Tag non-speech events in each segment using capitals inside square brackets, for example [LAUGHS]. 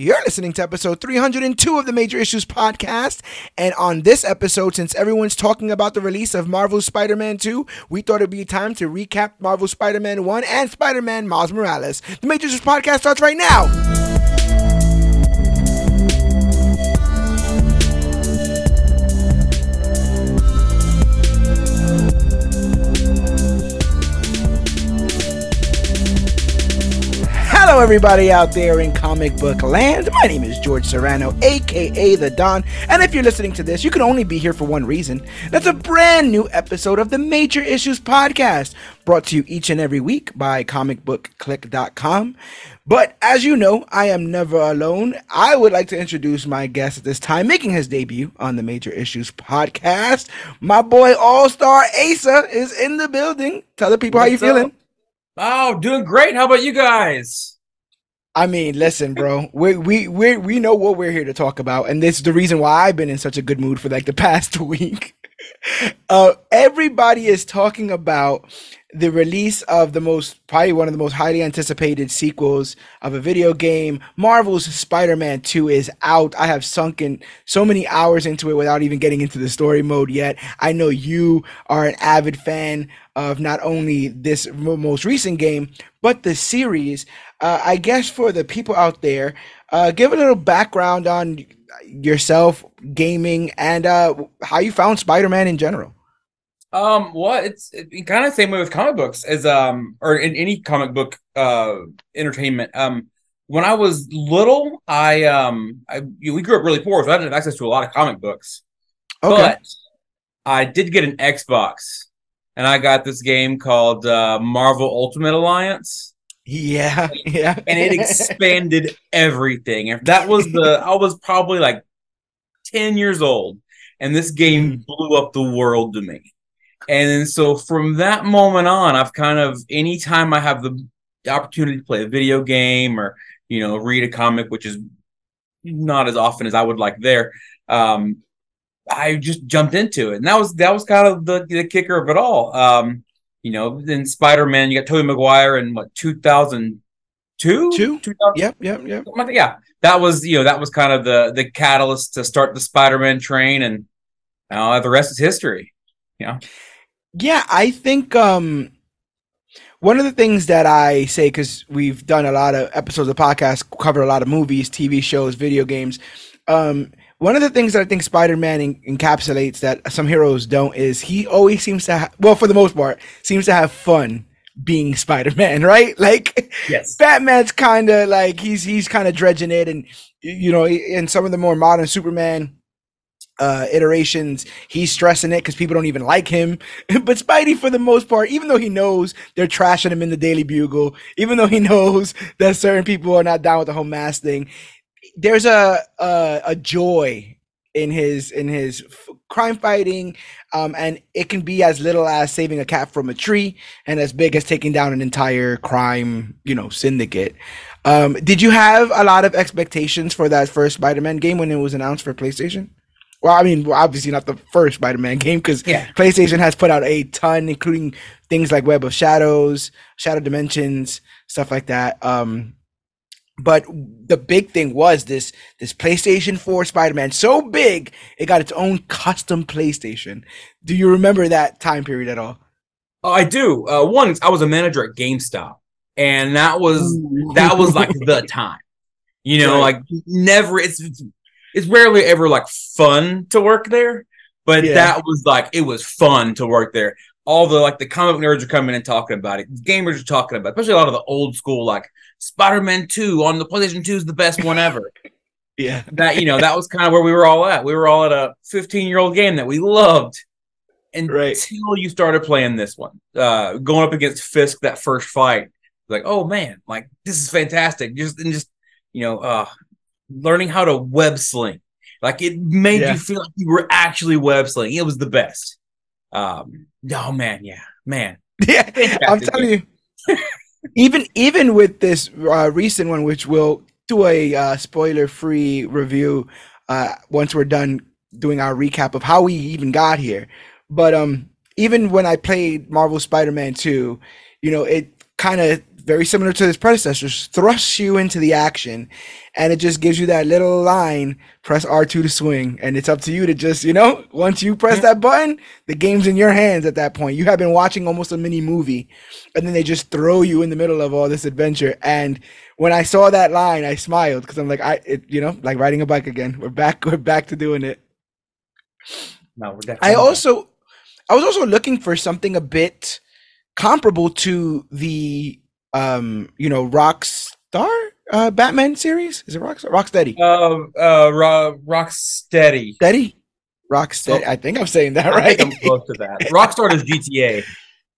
You're listening to episode 302 of the Major Issues Podcast. And on this episode, since everyone's talking about the release of Marvel's Spider Man 2, we thought it'd be time to recap Marvel's Spider Man 1 and Spider Man Miles Morales. The Major Issues Podcast starts right now. Hello, everybody out there in comic book land. My name is George Serrano, aka The Don, and if you're listening to this, you can only be here for one reason. That's a brand new episode of the Major Issues Podcast, brought to you each and every week by comicbookclique.com. But as you know, I am never alone. I would like to introduce my guest at this time, making his debut on the Major Issues Podcast. My boy All Star Asa is in the building. Tell the people how you What's up? feeling. Oh, doing great. How about you guys? I mean, listen, bro. We we we we know what we're here to talk about, and this is the reason why I've been in such a good mood for like the [LAUGHS] past week. [LAUGHS] Uh, everybody is talking about the release of the most probably one of the most highly anticipated sequels of a video game. Marvel's Spider-Man 2 is out. I have sunken so many hours into it without even getting into the story mode yet. I know you are an avid fan of not only this most recent game, but the series. Uh, I guess for the people out there, uh, give a little background on yourself, gaming, and uh, how you found Spider-Man in general. Um, well, it's it, kind of the same way with comic books as um, or in any comic book uh entertainment. Um, when I was little, I um, I you know, we grew up really poor, so I didn't have access to a lot of comic books. Okay. But I did get an Xbox, and I got this game called uh, Marvel Ultimate Alliance. yeah, [LAUGHS] yeah. and it expanded everything. If that was the, [LAUGHS] I was probably like 10 years old, and this game blew up the world to me. And then so from that moment on, I've kind of, anytime I have the opportunity to play a video game or, you know, read a comic, which is not as often as I would like there, um, I just jumped into it. And that was, that was kind of the, the kicker of it all. Um, you know, then Spider Man, you got Tobey Maguire in what, 2002? Two? 2000, Yep, yep, yep. that. yeah that was you know that was kind of the the catalyst to start the spider-man train and uh, the rest is history Yeah, I think um one of the things that I say because we've done a lot of episodes of podcasts, covered a lot of movies, TV shows, video games. Um, one of the things that I think Spider-Man en- encapsulates that some heroes don't is he always seems to, ha- well, for the most part, seems to have fun being Spider-Man, [LAUGHS] right? Like yes Batman's kind of like he's he's kind of dredging it, and you know, in some of the more modern Superman uh iterations, he's stressing it because people don't even like him. [LAUGHS] but Spidey, for the most part, even though he knows they're trashing him in the Daily Bugle, even though he [LAUGHS] knows that certain people are not down with the whole mask thing, there's a a, a joy in his in his crime fighting um and it can be as little as saving a cat from a tree and as big as taking down an entire crime you know syndicate um did you have a lot of expectations for that first spider-man game when it was announced for playstation well i mean obviously not the first spider-man [LAUGHS] game because Yeah. playstation has put out a ton including things like web of shadows shattered dimensions stuff like that um but the big thing was this this PlayStation 4 Spider-Man so big it got its own custom PlayStation. Do you remember that time period at all? oh, i do uh one i was a manager at gamestop and that was that was like [LAUGHS] the time you know Right. like never it's it's- it's rarely ever like fun to work there but Yeah. that was like it was fun to work there. All the like the comic nerds are coming and talking about it. Gamers are talking about it, especially a lot of the old school like spider-man 2 on the playstation 2 is the best one ever. [LAUGHS] Yeah. that you know that was kind of where we were all at. We were all at a 15 year old game that we loved until Right. you started playing this one. Uh going up against fisk that first fight. Like oh man like this is fantastic. Just and just you know uh learning how to web sling like it made Yeah. you feel like you were actually web slinging it was the best um oh man yeah man [LAUGHS] Yeah. I'm telling you. [LAUGHS] even even with this uh, recent one which we'll do a uh, spoiler-free review uh once we're done doing our recap of how we even got here. But um even when I played Marvel Spider-Man 2, you know, it kind of very similar to its predecessors, thrusts you into the action, and it just gives you that little line: press R two to swing, and it's up to you to just, you know, [LAUGHS] once you press that button, the game's in your hands at that point. You have been watching almost a mini movie, and then they just throw you in the middle of all this adventure. And when I saw that line, I smiled because I'm like, I, it, you know, like riding a bike again. We're back. [LAUGHS] We're back to doing it. No, we're definitely. I also, I was also looking for something a bit comparable to the, um, you know, Rockstar uh, Batman series. Is it Rockstar? Rocksteady. Uh, uh, Ro- Rocksteady. Steady. Rocksteady. I think I'm saying that I right. think I'm close to that. [LAUGHS] Rockstar is GTA.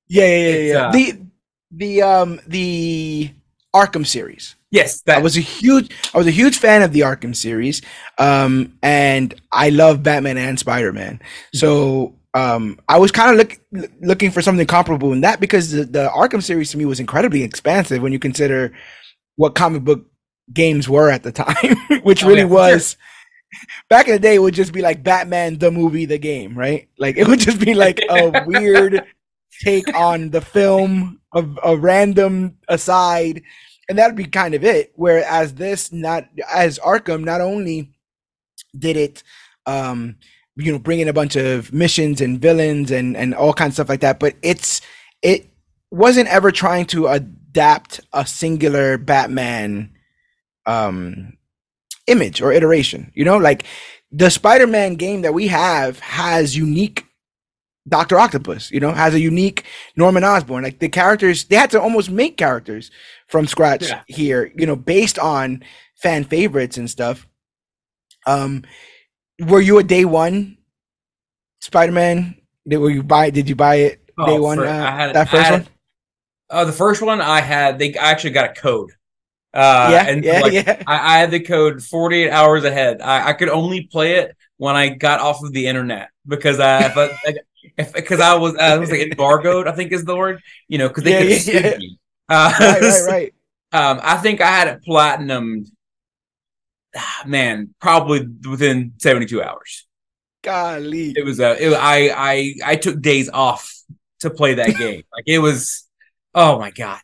yeah, yeah, yeah, yeah. uh, the the um the Arkham series. Yes, I that was a huge I was a huge fan of the Arkham series. Um and I love Batman and Spider-Man. So um I was kind of look, looking for something comparable in that because the, the Arkham series to me was incredibly expansive when you consider what comic book games were at the [LAUGHS] time, which Oh, really yeah, was back in the day it would just be like Batman the movie the game, right? Like it would just be like a [LAUGHS] weird take on the film of a random aside and that'd be kind of it whereas this not as arkham not only did it um you know bring in a bunch of missions and villains and and all kinds of stuff like that but it's it wasn't ever trying to adapt a singular batman um image or iteration you know like the spider-man game that we have has unique Doctor Octopus, you know, has a unique Norman Osborn. Like the characters, they had to almost make characters from scratch Yeah. here, you know, based on fan favorites and stuff. Um, were you a day one Spider Man? Did were you buy? Did you buy it Oh, day one? for- uh, had- that first had- one. uh, the first one I had. They I actually got a code. Uh, yeah, and yeah, like, yeah. I, I had the code 48 hours ahead. I, I could only play it when I got off of the internet because I, if I, because I was, I was like embargoed, I think is the word, you know, because they Yeah, could yeah, yeah. me. Uh, right, right, [LAUGHS] right. Um, I think I had it platinumed, [SIGHS] man, probably within 72 hours. Golly. It was a, it, I, I, I took days off to play that [LAUGHS] game. Like it was, oh my god.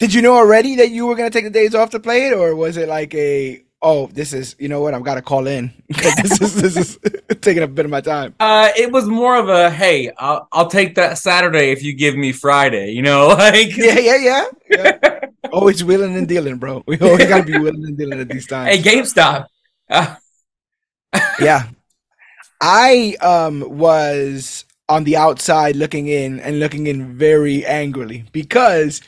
Did you know already that you were gonna take the days off to play it, or was it like a oh, this is you know what I've got to call in because this is this is [LAUGHS] taking up a bit of my time. Uh, it was more of a hey, I'll, I'll take that Saturday if you give me Friday. You know, [LAUGHS] like Yeah, yeah, yeah. yeah. Always willing and dealing, bro. We always gotta be willing and dealing at these [LAUGHS] times. hey, GameStop. Uh, yeah. I um was on the outside looking in and looking in very angrily because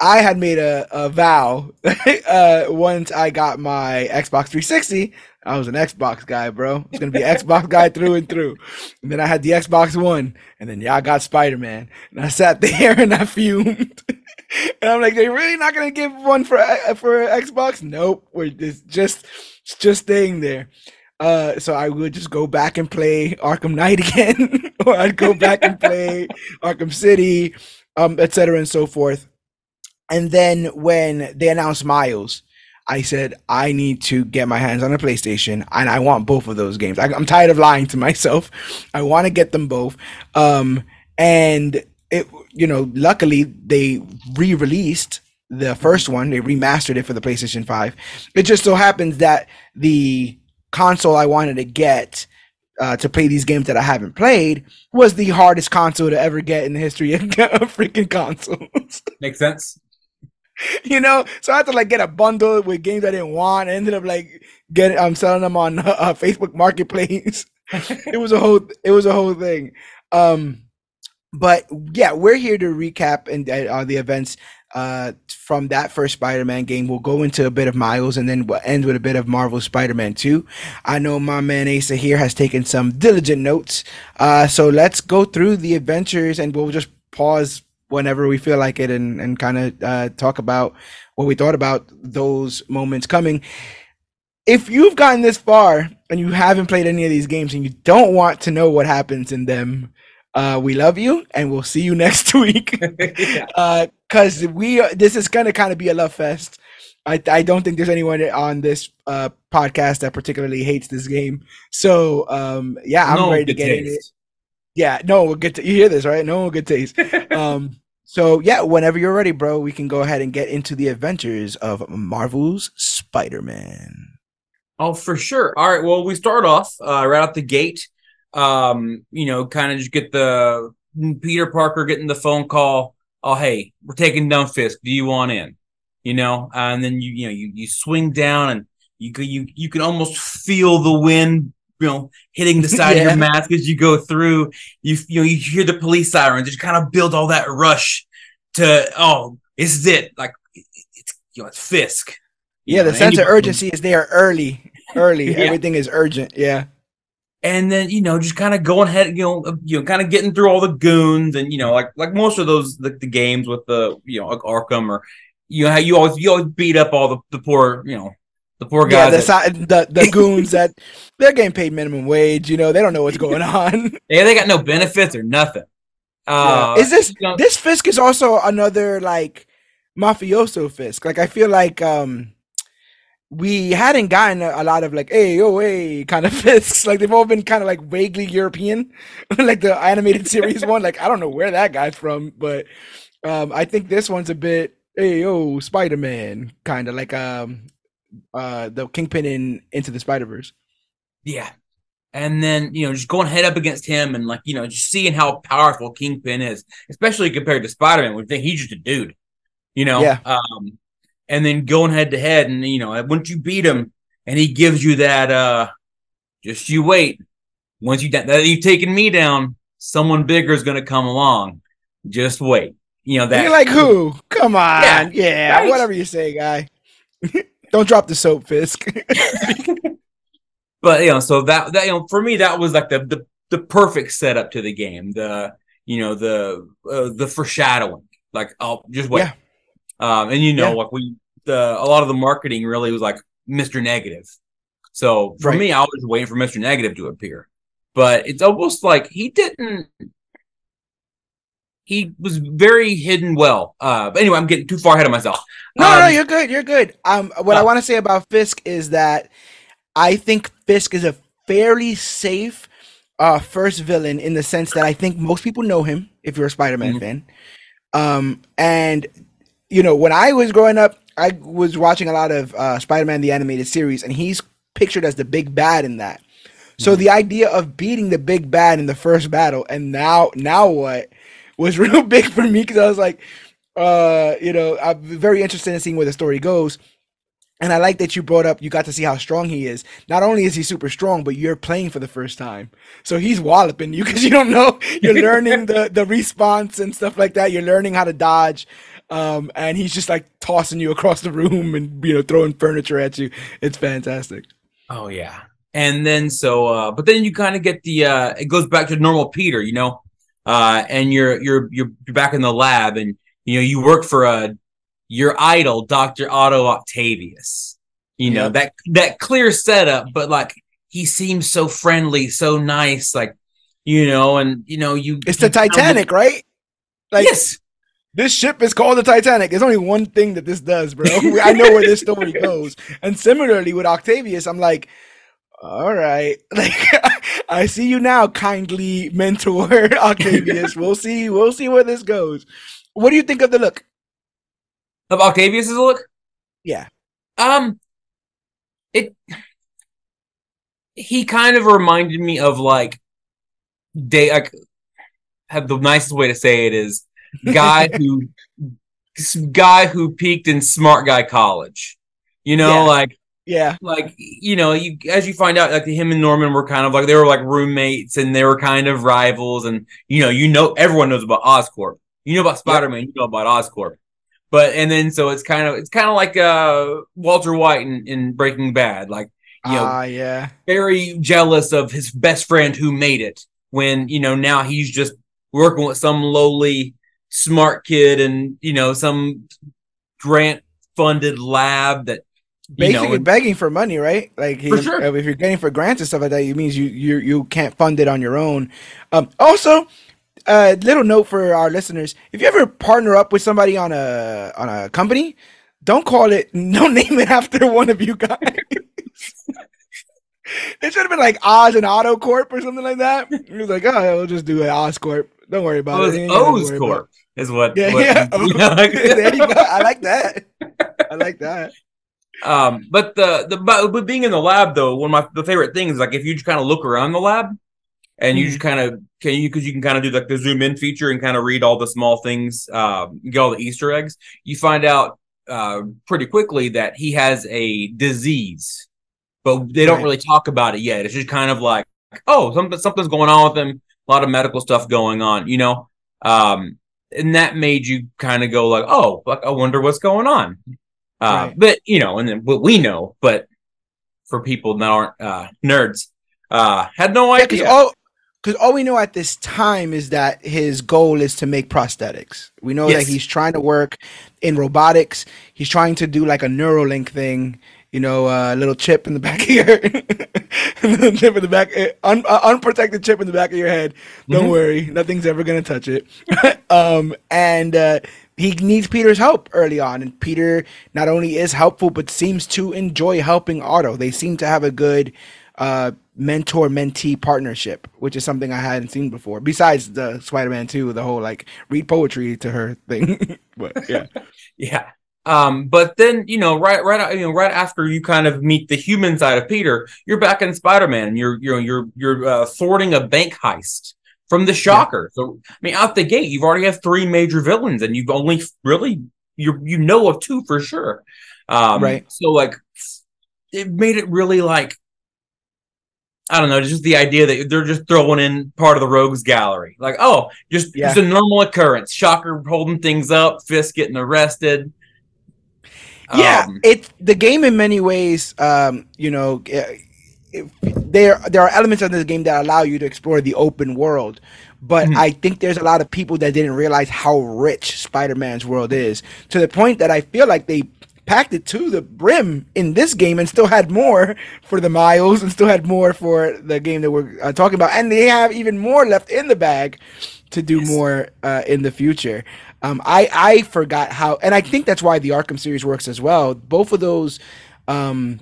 I had made a, a vow [LAUGHS] uh once I got my Xbox 360. I was an Xbox guy, bro. It's gonna be an Xbox guy through and through. And then I had the Xbox One, and then y'all got Spider Man, and I sat [LAUGHS] there and I fumed. And I'm like, they're really not gonna give one for uh, for Xbox? Nope, we're just just just staying there. Uh, so I would just go back and play Arkham Knight [LAUGHS] again, or I'd go back and play Arkham City, um, et cetera, and so forth. And then when they announced Miles, I said I need to get my hands on a PlayStation, and I want both of those games. I, I'm tired of lying to myself. I want to get them both. Um, and it, you know, luckily they re-released the first one. They remastered it for the PlayStation Five. It just so happens that the console I wanted to get uh, to play these games that I haven't played was the hardest console to ever get in the history [LAUGHS] of freaking consoles. [LAUGHS] makes sense. you know, so I had to like get a bundle with games I didn't want. I ended up like getting, I'm selling them on [LAUGHS] uh, Facebook Marketplace. it was a whole, it was a whole thing. Um, but yeah, we're here to recap and uh, the events uh, from that first Spider-Man game. We'll go into a bit of Miles and then we'll end with a bit of Marvel Spider-Man 2. I know my man Asa here has taken some diligent notes. Uh, so let's go through the adventures and we'll just pause whenever we feel like it and, and kind of uh, talk about what we thought about those moments coming. If you've gotten this far and you haven't played any of these games and you don't want to know what happens in them, uh, we love you and we'll see you [LAUGHS] next week. [LAUGHS] Yeah. Because we this is gonna kind of be a love fest. I I don't think there's anyone on this uh, podcast that particularly hates this game. So um, yeah, I'm No ready to good get in it. Yeah, no one will get to you hear this right. No will taste. [LAUGHS] um, So yeah, whenever you're ready, bro, we can go ahead and get into the adventures of Marvel's Spider-Man. Oh, for sure. All right. Well, we start off uh, right out the gate. Um, you know, kind of just get the Peter Parker getting the phone call. Oh, hey, we're taking down Fisk. Do you want in? You know, and then you you know you you swing down and you you you can almost feel the wind you know hitting the [LAUGHS] side yeah. of your mask as you go through you you know you hear the police sirens just kind of build all that rush to oh this is it like it's you know it's fisk yeah the sense of urgency is there early early [LAUGHS] yeah. everything is urgent yeah and then you know just kind of going ahead you know you know kind of getting through all the goons and you know like like most of those the, the games with the you know like arkham or you know how you always you always beat up all the, the poor you know the poor guys. Yeah, the, that, the, the [LAUGHS] goons that they're getting paid minimum wage. You know, they don't know what's going on. [LAUGHS] yeah, they got no benefits or nothing. Uh, yeah. Is this you know, this Fisk is also another like mafioso Fisk? Like I feel like um we hadn't gotten a, a lot of like hey oh hey kind of [LAUGHS] Fisks. Like they've all been kind of like vaguely European, [LAUGHS] like the animated [LAUGHS] series one. Like I don't know where that guy's from, but um I think this one's a bit hey oh Spider Man kind of like um uh the Kingpin in Into the Spider Verse. Yeah, and then you know just going head up against him and like you know just seeing how powerful Kingpin is, especially compared to Spider Man. We think he's just a dude, you know. Yeah. Um, and then going head to head, and you know once you beat him, and he gives you that uh, just you wait. Once you that you've taken me down, someone bigger is going to come along. Just wait. You know that. You're like who? Come on, yeah, yeah right? whatever you say, guy. [LAUGHS] Don't drop the soap, Fisk. [LAUGHS] but you know, so that that you know, for me, that was like the the, the perfect setup to the game. The you know the uh, the foreshadowing. Like, I'll just wait. Yeah. Um, and you know, yeah. like we the a lot of the marketing really was like Mr. Negative. So for right. me, I was waiting for Mr. Negative to appear. But it's almost like he didn't he was very hidden well. Uh, but anyway, I'm getting too far ahead of myself. No, um, no, you're good. You're good. Um, what uh, I want to say about Fisk is that I think Fisk is a fairly safe uh first villain in the sense that I think most people know him if you're a Spider-Man mm-hmm. fan. Um, and you know, when I was growing up, I was watching a lot of uh, Spider-Man the animated series, and he's pictured as the big bad in that. So mm-hmm. the idea of beating the big bad in the first battle, and now, now what? was [LAUGHS] real big for me because I was like, uh, you know, I'm very interested in seeing where the story goes. And I like that you brought up you got to see how strong he is. Not only is he super strong, but you're playing for the first time. So he's walloping you because you don't know. You're [LAUGHS] learning the the response and stuff like that. You're learning how to dodge. Um, and he's just like tossing you across the room and you know throwing furniture at you. It's fantastic. Oh yeah. And then so uh but then you kind of get the uh it goes back to normal Peter, you know uh, and you're you're you're back in the lab, and you know you work for a uh, your idol, Doctor Otto Octavius. You know that that clear setup, but like he seems so friendly, so nice, like you know, and you know you. It's the Titanic, right? Like, yes. This ship is called the Titanic. There's only one thing that this does, bro. [LAUGHS] I know where this story [LAUGHS] goes. And similarly with Octavius, I'm like, all right. [LAUGHS] Like I see you now, kindly mentor Octavius. we'll see. We'll see where this goes. What do you think of the look? Of Octavius's look? Yeah. Um it he kind of reminded me of like day like have the nicest way to say it is guy who guy who peaked in smart guy college. You know, yeah. like yeah. Like, you know, you as you find out, like him and Norman were kind of like they were like roommates and they were kind of rivals. And you know, you know everyone knows about Oscorp. You know about Spider-Man, you know about Oscorp. But and then so it's kind of it's kind of like uh Walter White in, in Breaking Bad. Like, you know, uh, yeah. very jealous of his best friend who made it when, you know, now he's just working with some lowly smart kid and, you know, some grant funded lab that basically you know, begging for money, right? Like he, sure. if you're getting for grants and stuff like that, it means you you you can't fund it on your own. Um, also, a uh, little note for our listeners: if you ever partner up with somebody on a on a company, don't call it, [LAUGHS] don't name it after one of you guys. [LAUGHS] it should have been like Oz and Otto Corp or something like that. He was like, oh, we'll just do an Oscorp. Don't worry about Oh, it. it's You ain't gotta O's Corp about is what. Yeah, what- yeah. [LAUGHS] you know, [LAUGHS] like- there you go. [LAUGHS] I like that. I like that. Um, but the the but but being in the lab though, one of my the favorite things like if you just kind of look around the lab and you Mhm. just kind of can you because you can kind of do like the zoom in feature and kind of read all the small things, um, get all the Easter eggs. You find out uh pretty quickly that he has a disease, but they don't Right. really talk about it yet. It's just kind of like oh something something's going on with him, a lot of medical stuff going on, you know. Um, and that made you kind of go like, oh, like, I wonder what's going on. Uh, Right. But you know, and then what we know, but for people that aren't uh, nerds, uh, had no Yeah, idea. all because all we know at this time is that his goal is to make prosthetics. We know Yes. that he's trying to work in robotics. He's trying to do like a Neuralink thing. You know, [LAUGHS] a little chip in the back of your, little chip in the back, uh, un, uh, unprotected chip in the back of your head. Don't Mhm. worry, nothing's ever gonna touch it. [LAUGHS] um, and uh, he needs Peter's help early on, and Peter not only is helpful but seems to enjoy helping Otto. They seem to have a good uh, mentor mentee partnership, which is something I hadn't seen before. Besides the Spider Man Two, the whole like read poetry to her thing. [LAUGHS] but yeah, Yeah. Um, but then you know, right, right, you know, right after you kind of meet the human side of Peter, you're back in Spider-Man, and you're you're you're you're uh, thwarting a bank heist from the Shocker. So, I mean, out the gate, you've already have three major villains, and you've only really you you know of two for sure. Um, Right. So, like, it made it really like I don't know, just the idea that they're just throwing in part of the rogues gallery. Like, oh, just, Yeah. just a normal occurrence. Shocker holding things up, Fisk getting arrested. Yeah. Um, it the game in many ways, um, you know. eh, If there there are elements of this game that allow you to explore the open world but Mhm. i think there's a lot of people that didn't realize how rich spider-man's world is to the point that i feel like they packed it to the brim in this game and still had more for the miles and still had more for the game that we're uh, talking about and they have even more left in the bag to do Yes. more uh, in the future um, I, I forgot how and i think that's why the arkham series works as well both of those um,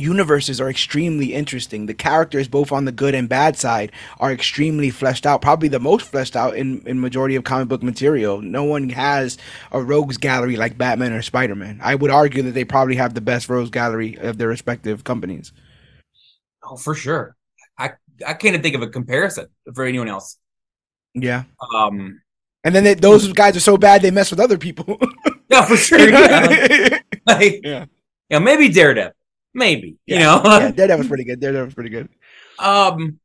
universes are extremely interesting. The characters, both on the good and bad side, are extremely fleshed out. Probably the most fleshed out in in majority of comic book material. No one has a rogues gallery like Batman or Spider Man. I would argue that they probably have the best rogues gallery of their respective companies. oh, for sure. I I can't even think of a comparison for anyone else. Yeah. Um, And then they, those guys are so bad they mess with other people. [LAUGHS] yeah, for sure. Yeah. like, Yeah. yeah, maybe Daredevil, maybe you know. yeah, [LAUGHS] Daredevil's pretty good. Daredevil's pretty good. Um,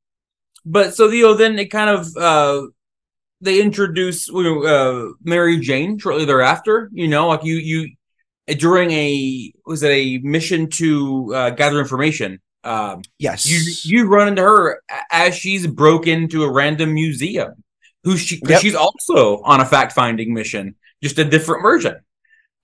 but so you know, then it kind of uh, they introduce uh, Mary Jane shortly thereafter. You know, like you you during a was it a mission to uh, gather information. Um, Yes. you you run into her as she's broke into a random museum. Who she? Yep. she's also on a fact finding mission, just a different version.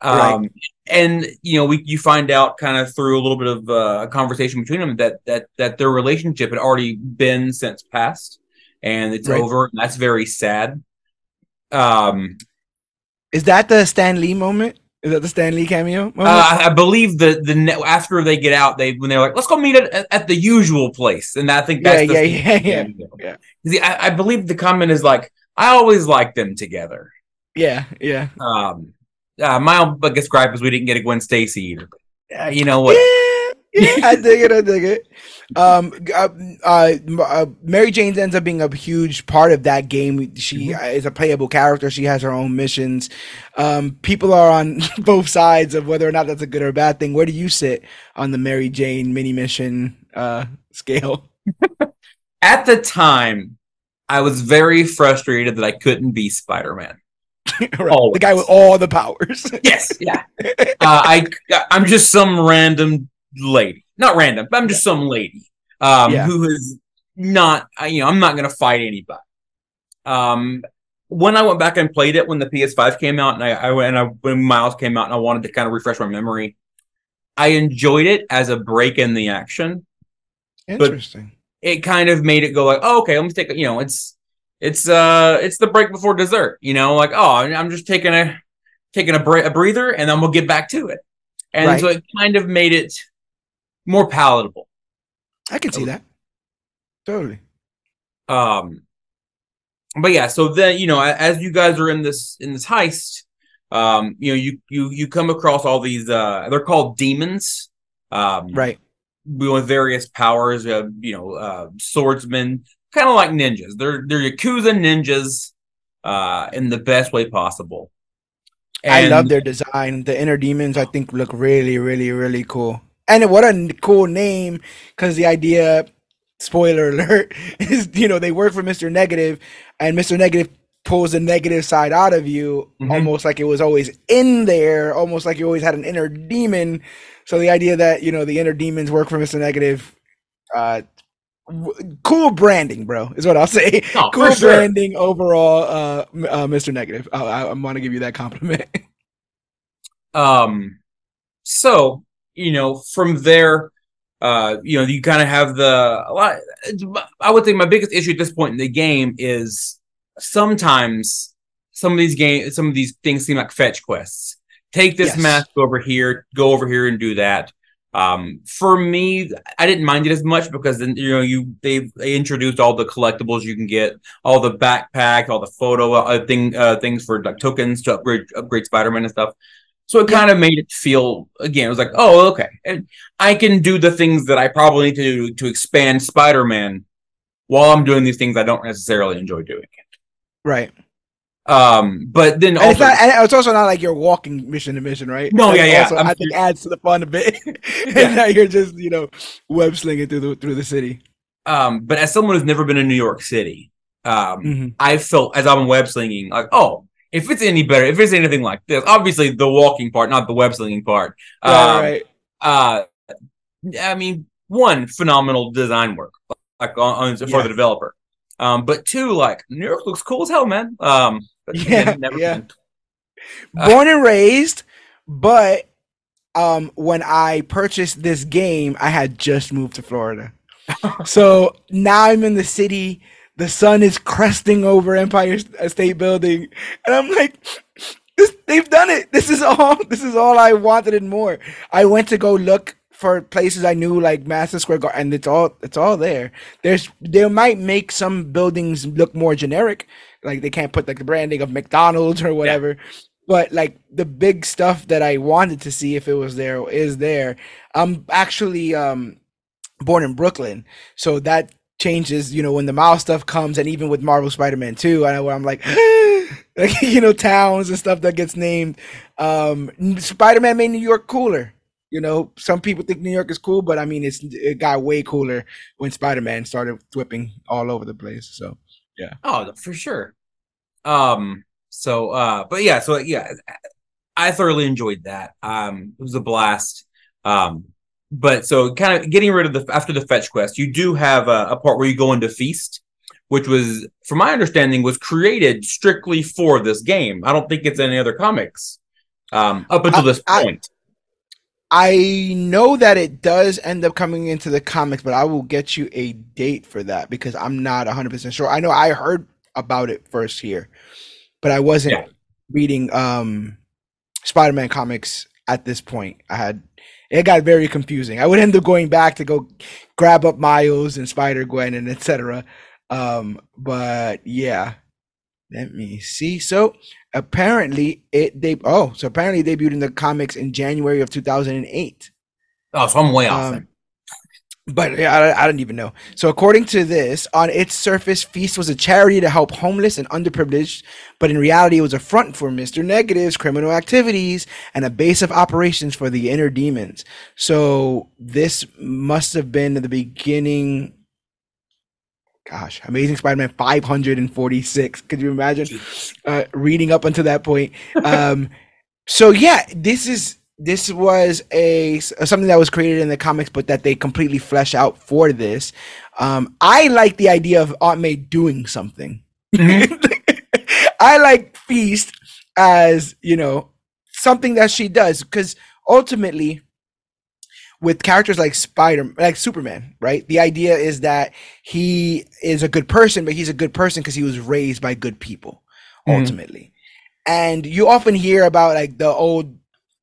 Right. Um, and you know, we you find out kind of through a little bit of uh, a conversation between them that that that their relationship had already been since past, and it's Right. over. And that's very sad. Um, Is that the Stan Lee moment? Is that the Stan Lee cameo uh, I I believe the the after they get out, they when they're like, let's go meet at, at the usual place, and I think yeah, that's the yeah, yeah, yeah, yeah. See, I, I believe the comment is like, I always like them together. yeah, yeah. Um, uh, my biggest gripe is we didn't get a Gwen Stacy either. But, uh, you know what? Yeah, yeah, [LAUGHS] I dig it. I dig it. Um, uh, uh, uh, Mary Jane ends up being a huge part of that game. She Mhm. is a playable character. She has her own missions. Um, people are on [LAUGHS] both sides of whether or not that's a good or bad thing. Where do you sit on the Mary Jane mini mission uh, scale? [LAUGHS] At the time, I was very frustrated that I couldn't be Spider Man. Right. The guy with all the powers. Yes, yeah. uh, I I'm just some random lady, not random, but I'm just some lady um, Yeah. who is not. You know, I'm not gonna fight anybody. Um, when I went back and played it when the PS5 came out, and I, I went and I, when Miles came out, and I wanted to kind of refresh my memory, I enjoyed it as a break in the action. Interesting. It kind of made it go like, oh, okay, let me take. a You know, it's it's uh it's the break before dessert. You know, like oh, I'm just taking a taking a, bre- a breather, and then we'll get back to it. And Right. so it kind of made it more palatable. I can see that. Totally. Um, but yeah, so then you know, as you guys are in this in this heist, um, you know, you you you come across all these. Uh, they're called demons. Um, right. With various powers, uh, you know, uh, swordsmen, kind of like ninjas. They're they're yakuza ninjas, uh, in the best way possible. And I love their design. The inner demons, I think, look really, really, really cool. And what a cool name! Because the idea, spoiler alert, [LAUGHS] is you know they work for Mister Negative, and Mister Negative pulls the negative side out of you, mm-hmm. almost like it was always in there, almost like you always had an inner demon. So the idea that you know the inner demons work for Mister Negative, uh, w- cool branding, bro, is what I'll say. [LAUGHS] Oh, cool sure. branding overall, uh, uh, Mister Negative. I, I, I want to give you that compliment. [LAUGHS] um, so you know from there. Uh, you know, you kind of have the a lot. I would think my biggest issue at this point in the game is sometimes some of these games, some of these things seem like fetch quests. Take this yes. mask over here, go over here and do that. Um, for me, I didn't mind it as much because then you know you they they introduced all the collectibles you can get, all the backpack, all the photo uh, thing uh, things for like tokens to upgrade upgrade Spider Man and stuff. So it kind of made it feel again. It was like, oh, okay, and I can do the things that I probably need to do to expand Spider Man while I'm doing these things I don't necessarily enjoy doing. it. Right. Um, but then also, it's, not, it's also not like you're walking mission to mission, right? No, like yeah, yeah. Also, I think adds to the fun a bit. [LAUGHS] and yeah. now you're just you know web slinging through the through the city. Um, but as someone who's never been in New York City, um, mm-hmm. I felt as I'm web slinging, like, oh, if it's any better, if it's anything like this, obviously the walking part, not the web slinging part. Um, right. Uh, I mean, one phenomenal design work, like on, on for the developer. Um, but two, like New York looks cool as hell, man. Um, yeah, yeah. Uh, Born and raised, but um, when I purchased this game, I had just moved to Florida. [LAUGHS] so now I'm in the city. The sun is cresting over Empire State Building, and I'm like, this, they've done it. This is all. [LAUGHS] This is all I wanted and more. I went to go look for places I knew like Madison Square Garden, and it's all it's all there. There's they might make some buildings look more generic, like they can't put like the branding of McDonald's or whatever. Yeah. But like the big stuff that I wanted to see if it was there is there. I'm actually um born in Brooklyn, so that changes. You know when the Miles stuff comes, and even with Marvel Spider-Man 2, I, where I'm like. [GASPS] like [LAUGHS] you know towns and stuff that gets named um spider-man made new york cooler you know, some people think New York is cool, but I mean, it's it got way cooler when Spider Man started whipping all over the place. So, yeah. Oh, for sure. Um. So, uh, but yeah. So yeah, I thoroughly enjoyed that. Um, it was a blast. Um, but so kind of getting rid of the after the fetch quest, you do have a, a part where you go into feast, which was, from my understanding, was created strictly for this game. I don't think it's any other comics um, up until I, this point. I, I know that it does end up coming into the comics, but I will get you a date for that because I'm not 100% sure. I know I heard about it first here, but I wasn't yeah. reading um Spider-Man comics at this point. I had it got very confusing. I would end up going back to go grab up Miles and Spider-Gwen and etc. Um but yeah. Let me see. So apparently it they oh so apparently debuted in the comics in January of 2008. Oh, so I'm way off. Um, but yeah, I, I don't even know. So according to this, on its surface, Feast was a charity to help homeless and underprivileged, but in reality, it was a front for Mister Negative's criminal activities and a base of operations for the inner demons. So this must have been the beginning gosh, Amazing Spider-Man 546. Could you imagine uh, reading up until that point? [LAUGHS] Um, so yeah, this is this was a something that was created in the comics, but that they completely flesh out for this. Um, I like the idea of Aunt May doing something. Mm-hmm. [LAUGHS] I like Feast as you know something that she does because ultimately with characters like Spider, like Superman, right? The idea is that he is a good person, but he's a good person because he was raised by good people, mm-hmm. ultimately. And you often hear about like the old,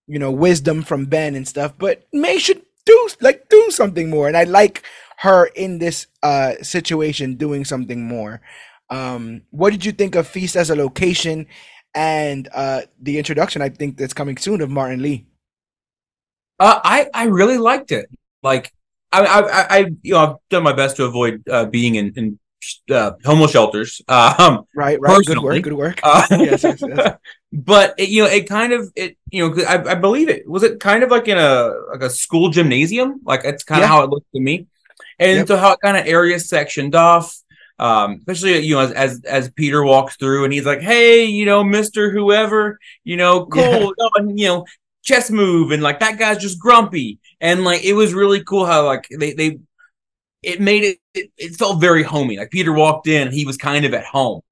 you know, wisdom from Ben and stuff, but May should do like do something more. And I like her in this uh situation doing something more. Um, what did you think of Feast as a location and uh, the introduction? I think that's coming soon of Martin Lee? Uh, I I really liked it. Like I I, I you know I've done my best to avoid uh, being in, in uh, homeless shelters. [LAUGHS] Um, right, right. Good work. Good work. Uh, yes, yes, yes. [LAUGHS] But it, you know, it kind of it you know I, I believe it was it kind of like in a like a school gymnasium. Like it's kind of yeah. how it looked to me, and yep. so how it kind of area sectioned off. Um, especially you know as, as as Peter walks through and he's like, "Hey, you know, Mister Whoever, you know, Cole, [LAUGHS] yeah. and, you know, chest move," and like that guy's just grumpy, and like it was really cool how like they they it made it, it, it felt very homey. Like Peter walked in, he was kind of at home.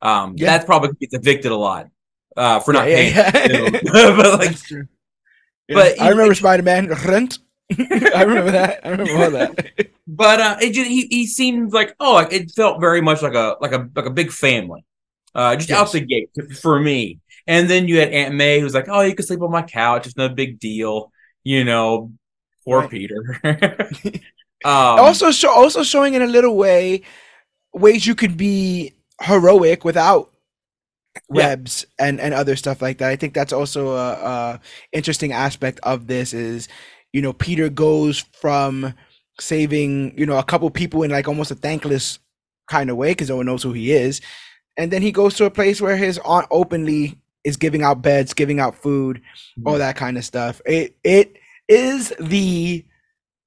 Um, yeah. that's probably gets evicted a lot uh, for not yeah, paying. Yeah, [LAUGHS] [LAUGHS] but like, that's true. but I remember Spider Man rent. [LAUGHS] I remember that. I remember all that. but uh, it just he he seemed like oh, it felt very much like a like a like a big family, uh, just yes. out the gate for me. And then you had Aunt May who's like, oh, you can sleep on my couch. It's no big deal, you know. Poor right. Peter. Um, also, show, also showing in a little way ways you could be heroic without webs yeah. and and other stuff like that. I think that's also a, a interesting aspect of this is you know Peter goes from saving you know a couple people in like almost a thankless kind of way because no one knows who he is, and then he goes to a place where his aunt openly is giving out beds, giving out food, all mm. that kind of stuff. It it is the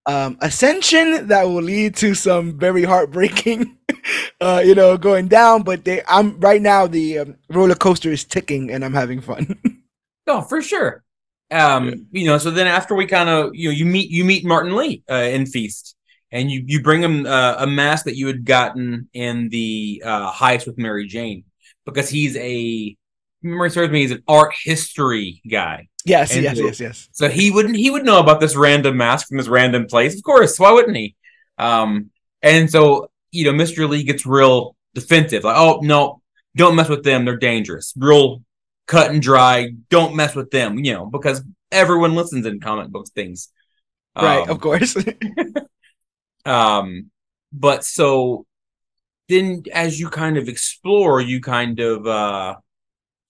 um, ascension that will lead to some very heartbreaking, [LAUGHS] uh, you know, going down. But they, I'm right now the um, roller coaster is ticking, and I'm having fun. [LAUGHS] oh, for sure. Um, yeah. you know, so then after we kind of, you know, you meet you meet Martin Lee uh, in Feast, and you you bring him uh, a mask that you had gotten in the uh, heist with Mary Jane because he's a memory serves me, he's an art history guy. Yes, and yes, so, yes, yes. So he wouldn't he would know about this random mask from this random place. Of course, why wouldn't he? Um, and so you know, Mr. Lee gets real defensive, like, oh no, don't mess with them, they're dangerous. Real cut and dry, don't mess with them, you know, because everyone listens in comic books things. Right, um, of course. [LAUGHS] um, but so then as you kind of explore, you kind of uh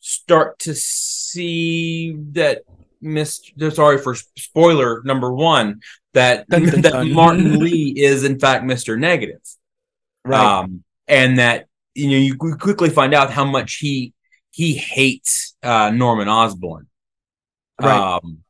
start to see that Mr. Sorry for spoiler number one that dun, dun, that dun. Martin [LAUGHS] Lee is in fact Mr. Negative, right? Um, and that you know you quickly find out how much he he hates uh, Norman Osborn, right? Um,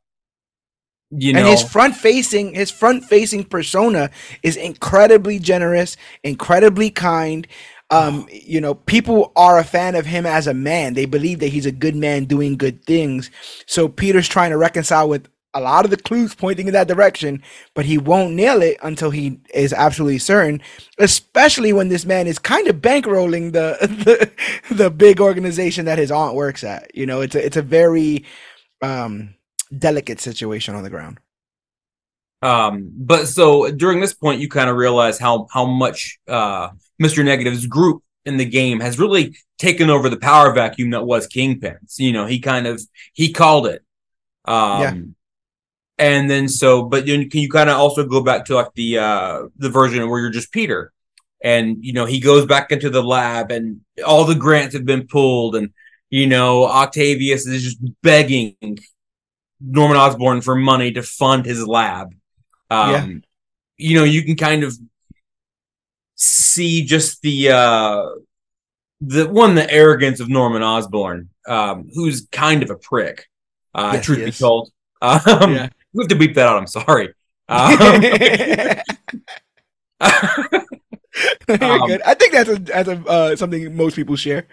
you know, and his front facing his front facing persona is incredibly generous, incredibly kind um, you know, people are a fan of him as a man. They believe that he's a good man doing good things. So Peter's trying to reconcile with a lot of the clues pointing in that direction, but he won't nail it until he is absolutely certain. Especially when this man is kind of bankrolling the [LAUGHS] the, the big organization that his aunt works at. You know, it's a it's a very um, delicate situation on the ground. Um, but so during this point, you kind of realize how how much uh, Mr. Negative's group in the game has really taken over the power vacuum that was Kingpin's. You know, he kind of he called it. Um, yeah. And then so, but then can you kind of also go back to like the uh the version where you're just Peter, and you know he goes back into the lab, and all the grants have been pulled, and you know Octavius is just begging Norman Osborn for money to fund his lab. Um, yeah. You know, you can kind of see just the uh, the one the arrogance of Norman Osborn, um, who's kind of a prick. Uh, yes, truth be told, [LAUGHS] um, yeah. we have to beep that out. I'm sorry. [LAUGHS] Um, [LAUGHS] You're good. I think that's a that's a uh, something most people share.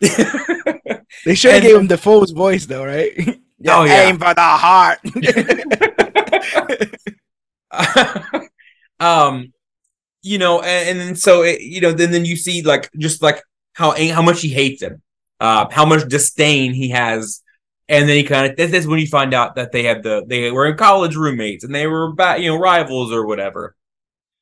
they should have gave him the Dafoe's voice though, right? yeah, oh yeah, aim for the heart. um, you know, and, and so it, you know, then then you see like just like how how much he hates him, uh, how much disdain he has, and then he kind of this is when you find out that they had the they were in college roommates and they were ba- you know rivals or whatever.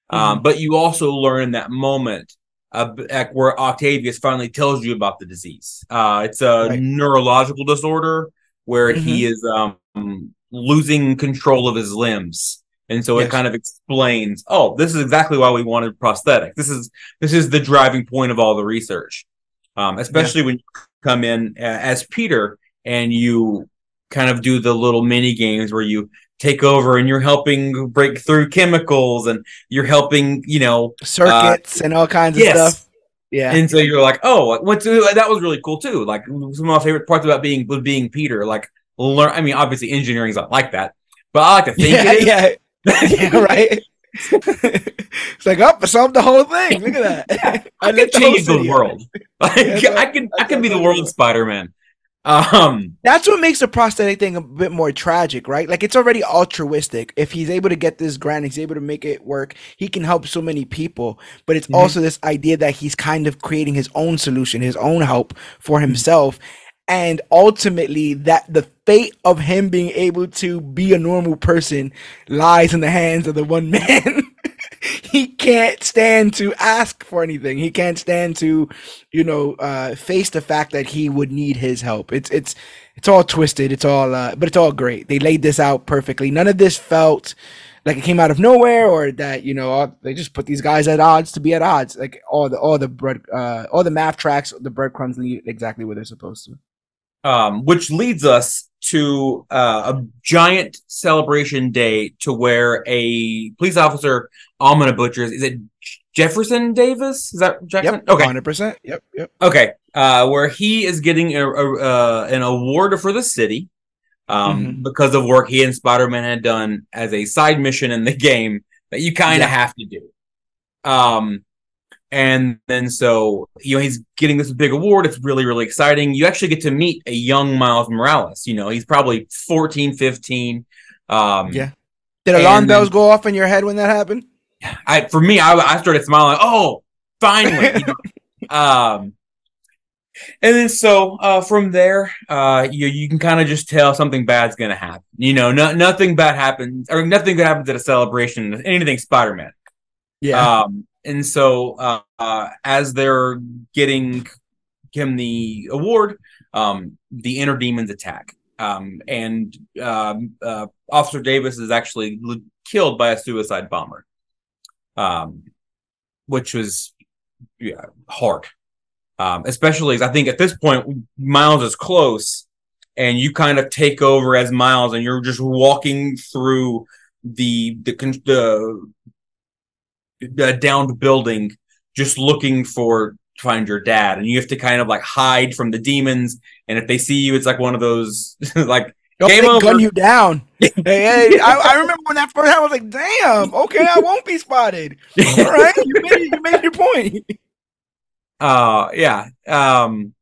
Um, mm-hmm. Um, but you also learn in that moment uh, where Octavius finally tells you about the disease. Uh, it's a right. neurological disorder where mm-hmm. he is um, losing control of his limbs And so Yes. it kind of explains, oh, this is exactly why we wanted prosthetic. This is this is the driving point of all the research. Um, especially when you come in uh, as Peter and you kind of do the little mini games where you take over and you're helping break through chemicals and you're helping, you know, Circuits and all kinds of stuff. Yeah. and so you're like, oh, what's that was really cool too. Like some of my favorite parts about being being Peter. Like learn. I mean, obviously engineering's not like that, but I like to think [LAUGHS] yeah, it is. yeah. [LAUGHS] yeah, right. [LAUGHS] it's like, oh, I solved the whole thing. Look at that. [LAUGHS] I lit could the change the up. world. Like, I could, I could be the talking Spider Man. Um, That's what makes the prosthetic thing a bit more tragic, right? Like it's already altruistic. If he's able to get this grant, he's able to make it work. He can help so many people. But it's Mhm. also this idea that he's kind of creating his own solution, his own help for himself. And ultimately, that the fate of him being able to be a normal person lies in the hands of the one man. [LAUGHS] he can't stand to ask for anything. He can't stand to, you know, uh, face the fact that he would need his help. It's it's it's all twisted. It's all, uh, but it's all great. They laid this out perfectly. None of this felt like it came out of nowhere or that you know they just put these guys at odds to be at odds. Like all the all the bread, uh, all the math tracks, the breadcrumbs lead exactly where they're supposed to. Um, which leads us to uh, a giant celebration day to where a police officer, Almana Butchers, is it Jefferson Davis? Is that Jackson? Yep. Okay. Hundred percent. Yep. Yep. Okay, uh, where he is getting a, a, uh, an award for the city um, Mhm. because of work he and Spider Man had done as a side mission in the [LAUGHS] game that you kind of Yeah. have to do. Um, and then so you know he's getting this big award. It's really really exciting. You actually get to meet a young Miles Morales. You know he's probably 14, 15. Um, Yeah. Did alarm bells go off in your head when that happened? I for me, I, I started smiling. Oh, finally! [LAUGHS] you know. um, and then so uh, from there, uh, you you can kind of just tell something bad's gonna happen. You know, no, nothing bad happens, or nothing good happens at a celebration. Anything Spider Man. Um, and so uh, uh, as they're getting him the award, um, the inner demons attack. Um, and um, uh, Officer Davis is actually l- killed by a suicide bomber, um, which was yeah, hard. Um, especially as I think at this point Miles is close, and you kind of take over as Miles, and you're just walking through the the the uh, downed building just looking for to find your dad and you have to kind of like hide from the demons and if they see you it's like one of those [LAUGHS] like Don't Game over. gun you down. [LAUGHS] hey, hey, I, I remember when that first happened, I was like, damn, okay, I won't be spotted. All right, you made, you made your point. [LAUGHS] uh yeah um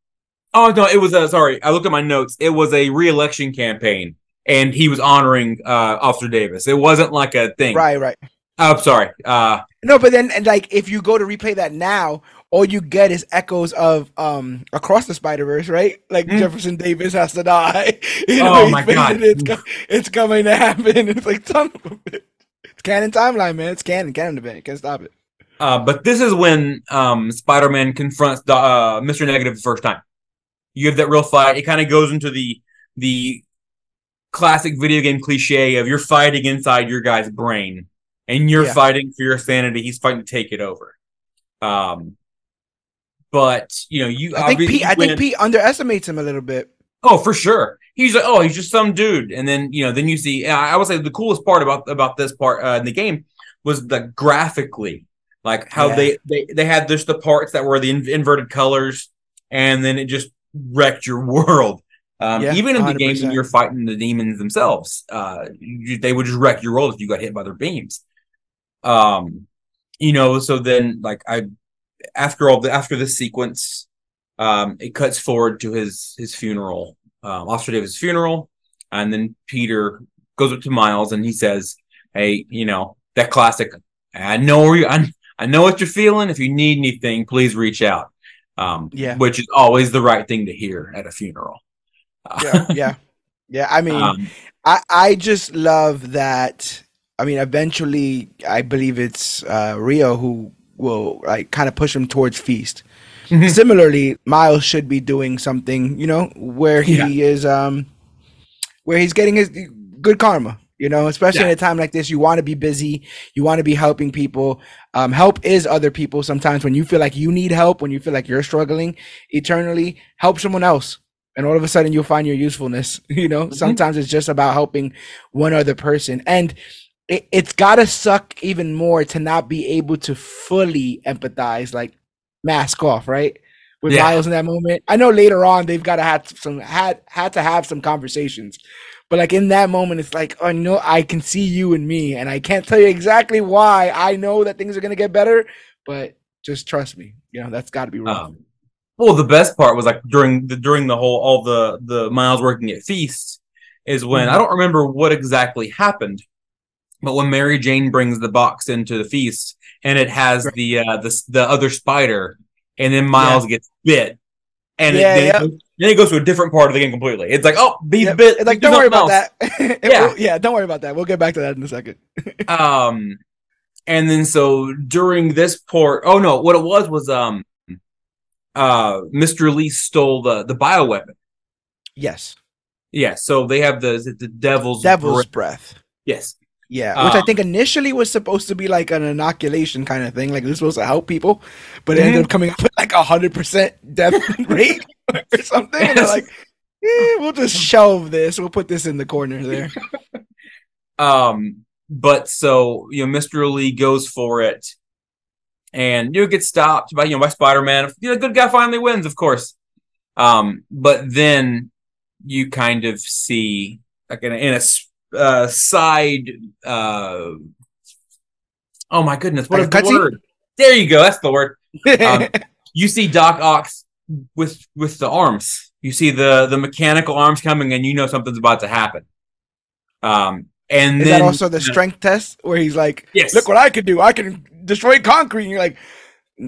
oh no it was uh, sorry i looked at my notes it was a re-election campaign and he was honoring uh officer davis it wasn't like a thing Right, right. Oh sorry uh No, but then, and like, if you go to replay that now, all you get is echoes of um across the Spider Verse, right? Like Mm. Jefferson Davis has to die. [LAUGHS] You Oh my God. [LAUGHS] It's, co- it's coming to happen. [LAUGHS] It's like son of a bitch. It's canon timeline, man. It's canon, canon event. Can't stop it. Uh, but this is when um, Spider-Man confronts the, uh, Mr. Negative the first time. You have that real fight. It kind of goes into the the classic video game cliche of you're fighting inside your guy's brain, and you're Yeah. fighting for your sanity. He's fighting to take it over. Um, but you know, you I think Pete. I think Pete underestimates him a little bit. Oh, for sure. He's like, oh, he's just some dude. And then you know, then you see. I I would say the coolest part about about this part uh, in the game was the graphically, like how Yeah. they they they had just the parts that were the in- inverted colors, and then it just wrecked your [LAUGHS] world. Um, Yeah, even in the game when you're fighting the demons themselves, uh, you, they would just wreck your world if you got hit by their beams. Um, you know, so then like I, after all the after the sequence, um, it cuts forward to his his funeral, um, Officer Davis' funeral, and then Peter goes up to Miles and he says, "Hey, you know that classic. I know where you, I, I know what you're feeling. If you need anything, please reach out." Um, Yeah. which is always the right thing to hear at a funeral. Yeah, yeah, [LAUGHS] yeah. I mean, Um, I I just love that. I mean, eventually, I believe it's uh, Rio who will like kind of push him towards feast. Mhm. Similarly, Miles should be doing something, you know, where he is, um, where he's getting his good karma. You know, especially Yeah. in a time like this, you want to be busy. You want to be helping people. Um, help is other people. Sometimes when you feel like you need help, when you feel like you're struggling eternally, help someone else. And all of a sudden you'll find your usefulness. [LAUGHS] You know, Mhm. sometimes it's just about helping one other person. And it, it's gotta suck even more to not be able to fully empathize, like mask off, right? With Yeah. Miles in that moment. I know later on they've gotta have some had had to have some conversations. But like in that moment, it's like, oh no, I can see you and me, and I can't tell you exactly why. I know that things are gonna get better, but just trust me. You know, that's gotta be rough. Um, well, the best part was like during the during the whole all the the Miles working at Feast is when I Mhm. don't remember what exactly happened, but when Mary Jane brings the box into the Feast and it has Right. the uh the the other spider, and then Miles gets bit, and Yeah, it, then, yeah. it goes, then it goes to a different part of the game completely. It's like oh, he's Yep. bit. like, do don't worry about else. that. [LAUGHS] Yeah. will- yeah, don't worry about that. We'll get back to that in a second. [LAUGHS] um and then so during this port oh no what it was was um uh mr li stole the the bioweapon Yes, yeah so they have the the devil's Devil's Breath? Breath. yes Yeah, which I Um, think initially was supposed to be like an inoculation kind of thing, like it was supposed to help people, but it ended Mm-hmm. up coming up with like a hundred percent death [LAUGHS] rate or something. And they're like, eh, we'll just shelve this. We'll put this in the corner there. [LAUGHS] um but so you know mr li goes for it and you know gets stopped by you know by spider-man you know, the good guy finally wins of course um but then you kind of see like in a, in a uh, side uh oh my goodness what is Like a the word there you go that's the word [LAUGHS] Um, you see doc ock with with the arms you see the the mechanical arms coming and you know something's about to happen um and Is then also the strength test where he's like, Yes. look what I can do. I can destroy concrete. And you're like,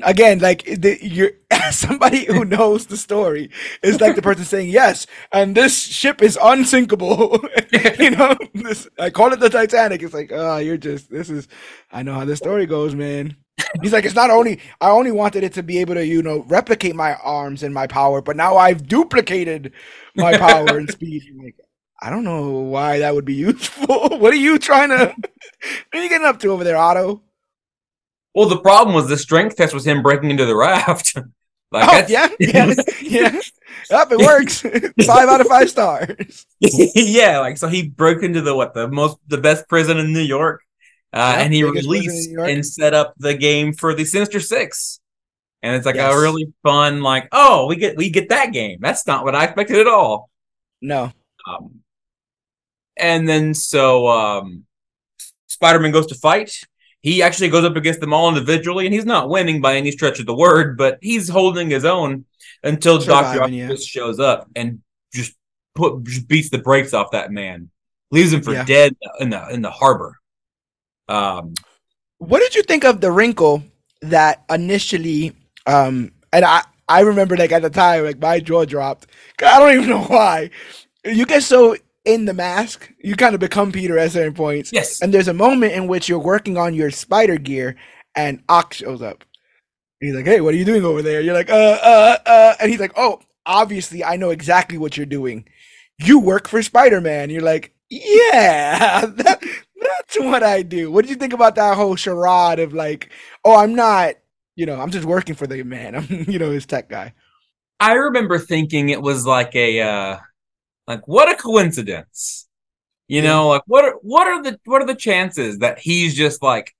again, like the, you're [LAUGHS] somebody who knows the story is like the [LAUGHS] person saying yes, and this ship is unsinkable. [LAUGHS] you know, this I call it the Titanic. It's like, oh, you're just this is. I know how the story goes, man. He's like, it's not only I only wanted it to be able to, you know, replicate my arms and my power, but now I've duplicated my power and speed. Like, I don't know why that would be useful. what are you trying to? What are you getting up to over there, Otto? Well, the problem was the strength test was him breaking into the raft. [LAUGHS] like Oh yeah, [LAUGHS] yeah, yeah. Yep, it works. [LAUGHS] five out of five stars. yeah, like so he broke into the what the most the best prison in New York, uh, Yeah, and he biggest prison in released and set up the game for the Sinister Six, and it's like Yes. a really fun like oh we get we get that game. That's not what I expected at all. No, Um, and then so um, Spider Man goes to fight. He actually goes up against them all individually, and he's not winning by any stretch of the word, but he's holding his own until Doctor yeah. Octopus shows up and just put just beats the brakes off that man, leaves him for Yeah. dead in the in the harbor. Um, What did you think of the wrinkle that initially um and I I remember like at the time like my jaw dropped. I don't even know [LAUGHS] why. You get so in the mask, you kind of become Peter at certain points. yes, And there's a moment in which you're working on your spider gear and Ock shows up. He's like, "Hey, what are you doing over there?" You're like, "Uh, uh, uh," and he's like, "Oh, obviously, I know exactly what you're doing. You work for Spider-Man." You're like, "Yeah, [LAUGHS] that, that's what I do." What did you think about that whole charade of like, "Oh, I'm not, you know, I'm just working for the man. [LAUGHS] I'm, you know, his tech guy." I remember thinking it was like a uh, like what a coincidence. You know, like what are what are the what are the chances that he's just like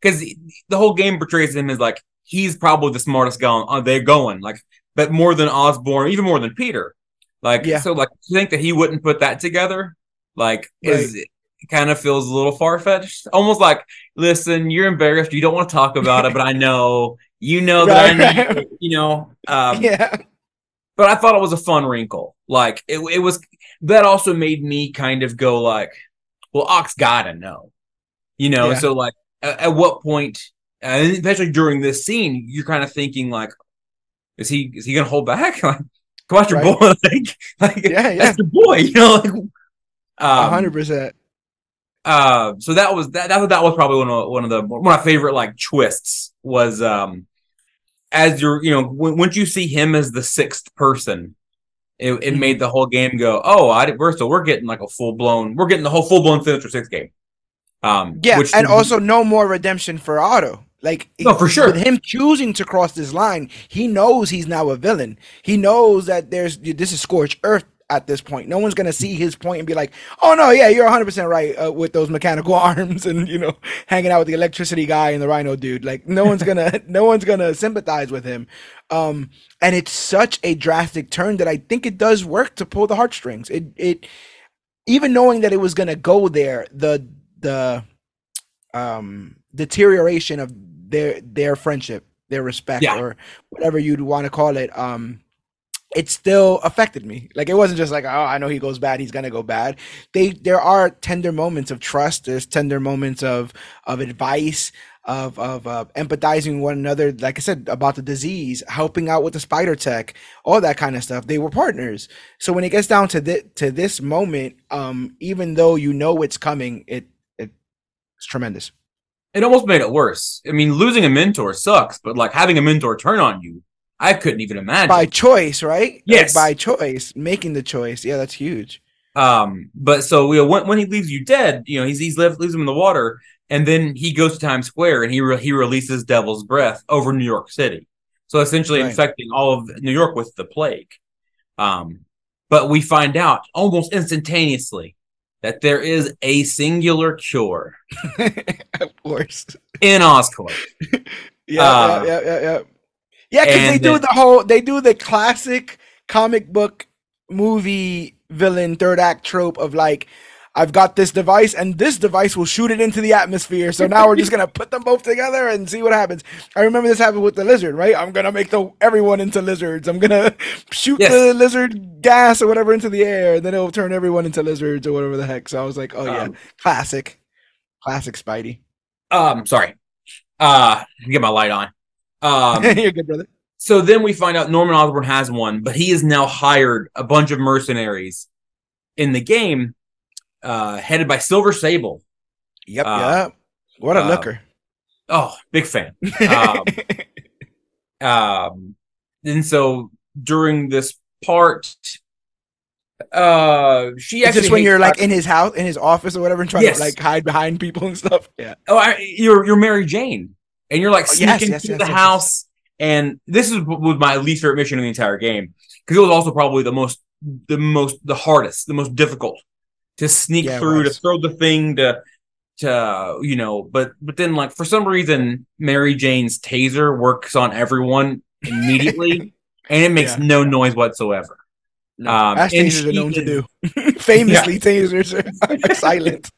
because the whole game portrays him as like he's probably the smartest guy on, they're going like but more than Osborn, even more than Peter. Like Yeah. so like to think that he wouldn't put that together like is it kind of feels a little far fetched. Almost like, listen, you're embarrassed, you don't want to talk about it, [LAUGHS] but I know you know that I right. you know. Um, [LAUGHS] yeah, but I thought it was a fun wrinkle. Like it, it was that also made me kind of go like, well, Ock gotta know, you know. Yeah. So like, at, at what point, and especially during this scene, you're kind of thinking like, is he is he gonna hold back? [LAUGHS] like, come on, your Right. boy, [LAUGHS] like, like Yeah, yeah. that's your boy, you know. Like, a um, hundred percent. uh, so that was that, that that was probably one of one of the one of my favorite like twists was um as you're you know when, once you see him as the sixth person It, it made the whole game go, oh, I we're so we're getting like a full blown, we're getting the whole full blown Sinister Six game. Um, Yeah, which and also no more redemption for Otto. Like No, for sure. with him choosing to cross this line, he knows he's now a villain. He knows that there's this is scorched earth at this point. No one's gonna see his point and be like, "Oh no, yeah, you're 100 percent right uh, with those mechanical [LAUGHS] arms and you know hanging out with the electricity guy and the Rhino dude." Like no one's gonna [LAUGHS] no one's gonna sympathize with him. Um, and it's such a drastic turn that I think it does work to pull the heartstrings. It it even knowing that it was gonna go there, the the um deterioration of their their friendship, their respect, Yeah. or whatever you'd want to call it. Um, it still affected me. Like it wasn't just like, oh, I know he goes bad, he's gonna go bad. They there are tender moments of trust. There's tender moments of of advice, of of uh, empathizing one another. Like I said about the disease, helping out with the spider tech, all that kind of stuff. They were partners. So when it gets down to thi- to this moment, um, even though you know it's coming, it it's tremendous. it almost made it worse. I mean, losing a mentor sucks, but like having a mentor turn on you, I couldn't even imagine. By choice, right? Like, Yes. by choice, making the choice. Yeah, that's huge. Um, but so you know, when, when he leaves you dead, you know, he's he's left leaves him in the water, and then he goes to Times Square and he re- he releases Devil's Breath over New York City, so essentially Right. infecting all of New York with the plague. Um, but we find out almost instantaneously that there is a singular cure [LAUGHS] of course. in Oscorp. [LAUGHS] Yeah, Uh, yeah, yeah, yeah, yeah. Yeah, because they do the whole they do the classic comic book movie villain third act trope of like I've got this device and this device will shoot it into the atmosphere. So now we're just gonna put them both together and see what happens. I remember this happened with the lizard, right? I'm gonna make the everyone into lizards. I'm gonna [LAUGHS] shoot Yes. the lizard gas or whatever into the air, and then it'll turn everyone into lizards or whatever the heck. So I was like, oh yeah, Um, classic, classic Spidey. Um, sorry, uh, get my light on. Um, [LAUGHS] You're good, brother. So then we find out Norman Osborn has one, but he has now hired a bunch of mercenaries in the game, uh, headed by Silver Sable. Yep, Uh, yep. What a uh, looker. Oh, big fan. [LAUGHS] Um, um, and so during this part, uh, she actually just when you're like in his house, in his office or whatever, and trying Yes. to like hide behind people and stuff. Yeah. oh, I, you're you're Mary Jane, and you're like Oh, sneaking yes, through yes, the house. And this is was my least favorite mission in the entire game because it was also probably the most the most the hardest, the most difficult to sneak Yeah, through, to throw the thing, to to you know. But but then like for some reason, Mary Jane's taser works on everyone immediately, [LAUGHS] and it makes Yeah. no noise whatsoever. Um, As and tasers are known to do. [LAUGHS] Famously, tasers are [LAUGHS] silent.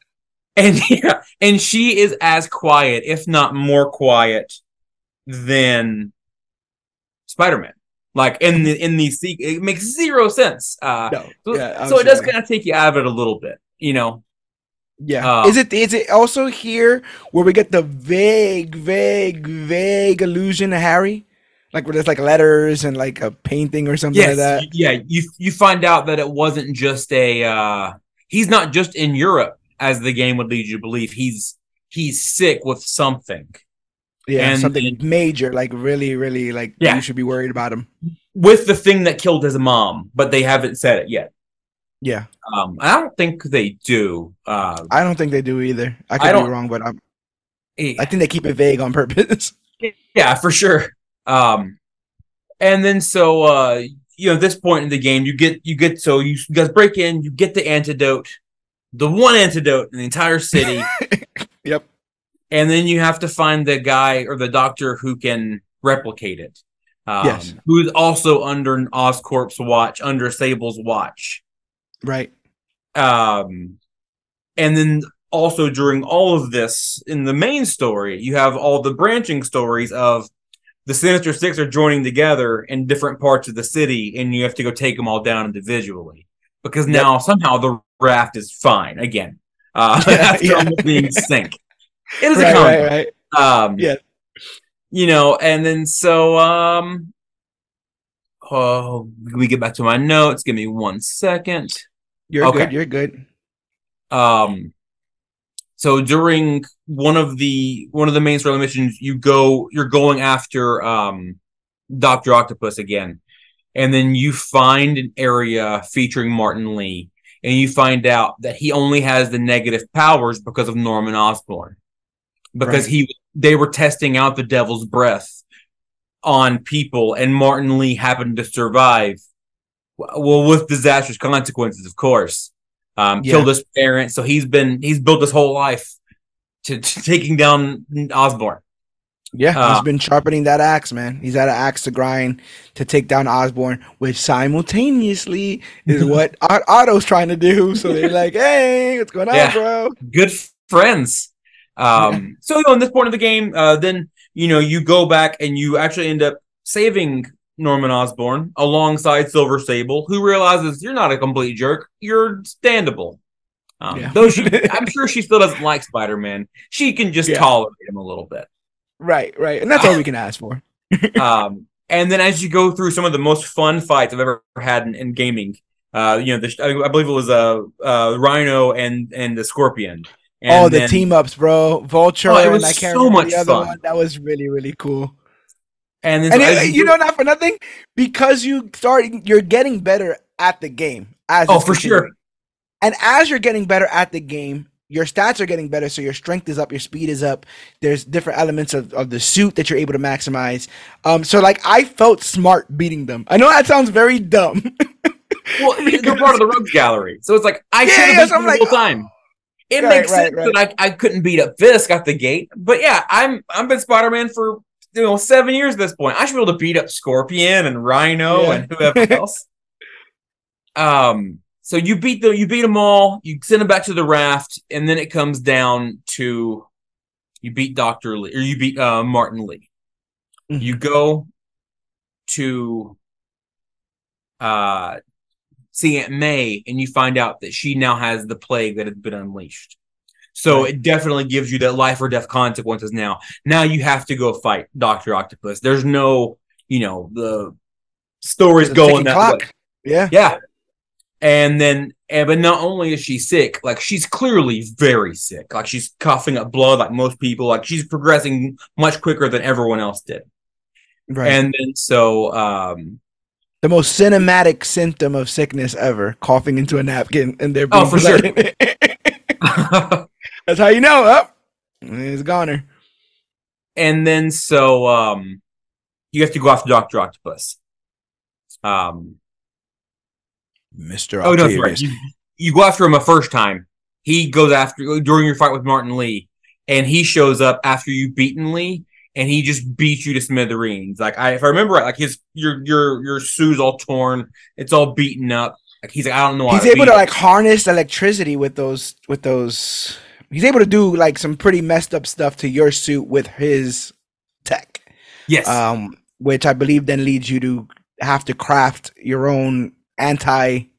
And yeah, [LAUGHS] and she is as quiet, if not more quiet, than Spider-Man. Like in the in the se- it makes zero sense. Uh, No. so, Yeah, so it does kind of take you out of it a little bit, you know. Yeah. Uh, is it is it also here where we get the vague, vague, vague illusion of Harry? Like where there's like letters and like a painting or something like that. yeah. You you find out that it wasn't just a. Uh, he's not just in Europe, as the game would lead you to believe. He's he's sick with something. Yeah, and- something major, like really, really like Yeah. you should be worried about him. with the thing that killed his mom, but they haven't said it yet. Yeah. Um, I don't think they do. Uh, I don't think they do either. I could I be wrong, but I'm, eh, I think they keep it vague on purpose. [LAUGHS] yeah, for sure. Um, and then so uh, you know, this point in the game, you get you get so you guys break in, you get the antidote, the one antidote in the entire city, [LAUGHS] Yep. and then you have to find the guy or the doctor who can replicate it. Um, Yes. Who's also under Oscorp's watch, under Sable's watch. Right. um and then also during all of this in the main story you have all the branching stories of the sinister six are joining together in different parts of the city and you have to go take them all down individually because now somehow the raft is fine again uh after [LAUGHS] yeah. almost being sink it is Right, a comic right, right. um Yeah. you know and then so um oh me get back to my notes give me one second You're Okay. good. You're good. um so during one of the one of the main story missions you go you're going after um dr octopus again and then you find an area featuring Martin Li, and you find out that he only has the negative powers because of Norman Osborn, because Right. he they were testing out the Devil's Breath on people, and Martin Li happened to survive. Well, with disastrous consequences, of course. Um, Yeah. Killed his parents, so he's been he's built his whole life to, to taking down Osborn. Yeah, Uh, he's been sharpening that axe, man. He's had an axe to grind to take down Osborn, which simultaneously is [LAUGHS] what Otto's trying to do. So they're [LAUGHS] like, "Hey, what's going on, bro?" good friends. Um, so you know, in this point of the game, uh, then you know you go back and you actually end up saving Norman Osborn alongside Silver Sable, who realizes you're not a complete jerk, you're standable. Um, Yeah. Though she, [LAUGHS] I'm sure she still doesn't like Spider Man. She can just Yeah. tolerate him a little bit. Right, right, and that's all we can ask for. [LAUGHS] um, and then as you go through some of the most fun fights I've ever had in, in gaming, uh, you know, the, I, I believe it was uh, uh, Rhino and and the Scorpion. And oh, the then- team ups, bro. Vulture Oh, it and was I can't so much the other fun. one. That was really, really cool. And then And so it- as you know, not for nothing, because you start, you're getting better at the game. As Oh, for sure. And as you're getting better at the game, your stats are getting better. So your strength is up, your speed is up. There's different elements of, of the suit that you're able to maximize. Um, so like I felt smart beating them. I know that sounds very dumb. [LAUGHS] well, they're part of the rogues gallery, so it's like I Yeah, should have beat I'm them the like, whole time. It Right, makes right, sense right. that I, I couldn't beat up Fisk at the gate, but yeah, I'm I've been Spider Man for you know seven years at this point. I should be able to beat up Scorpion and Rhino Yeah. and whoever [LAUGHS] else. Um, so you beat the you beat them all. You send them back to the raft, and then it comes down to you beat Doctor Li or you beat uh, Martin Li. Mhm. You go to uh see Aunt May, and you find out that she now has the plague that has been unleashed. So Right. it definitely gives you that life or death consequences now. Now you have to go fight Doctor Octopus. There's no, you know, the stories The going that clock. way. Yeah. Yeah. And then, and, but not only is she sick, like she's clearly very sick. Like she's coughing up blood, like most people. Like she's progressing much quicker than everyone else did. Right. And then, so, um, the most cinematic symptom of sickness ever, coughing into a napkin and there Oh, for blood sure. [LAUGHS] That's how you know. Up. it's goner. and then, so, um, you have to go off after Doctor Octopus. Um, Mr. oh no, sorry. Octavius. You, you go after him a first time. He goes after during your fight with Martin Li, and he shows up after you beaten Li, and he just beats you to smithereens. Like I, if I remember right, like his your your your suit's all torn, it's all beaten up. Like he's like, I don't know. He's able to like harness electricity with those with those. He's able to do like some pretty messed up stuff to your suit with his tech. yes, Um, which I believe then leads you to have to craft your own anti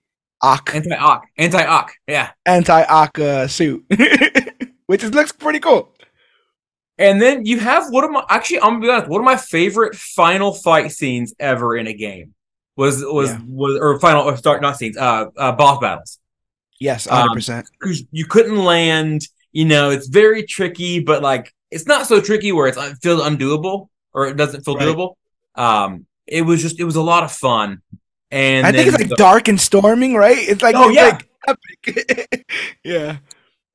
ock anti ock, anti ock. Yeah, anti ock uh, suit, [LAUGHS] which is, looks pretty cool. and then you have one of my actually I'm gonna be honest, one of my favorite final fight scenes ever in a game was was Yeah. was or final or start not scenes uh, uh boss battles. Yes, Um, hundred percent. because you couldn't land. You know, it's very tricky, but like it's not so tricky where it's, it feels undoable or it doesn't feel Right. doable. Um, it was just it was a lot of fun, and I think it's like the- dark and storming, right? It's like Oh, it's yeah. like epic. [LAUGHS] yeah.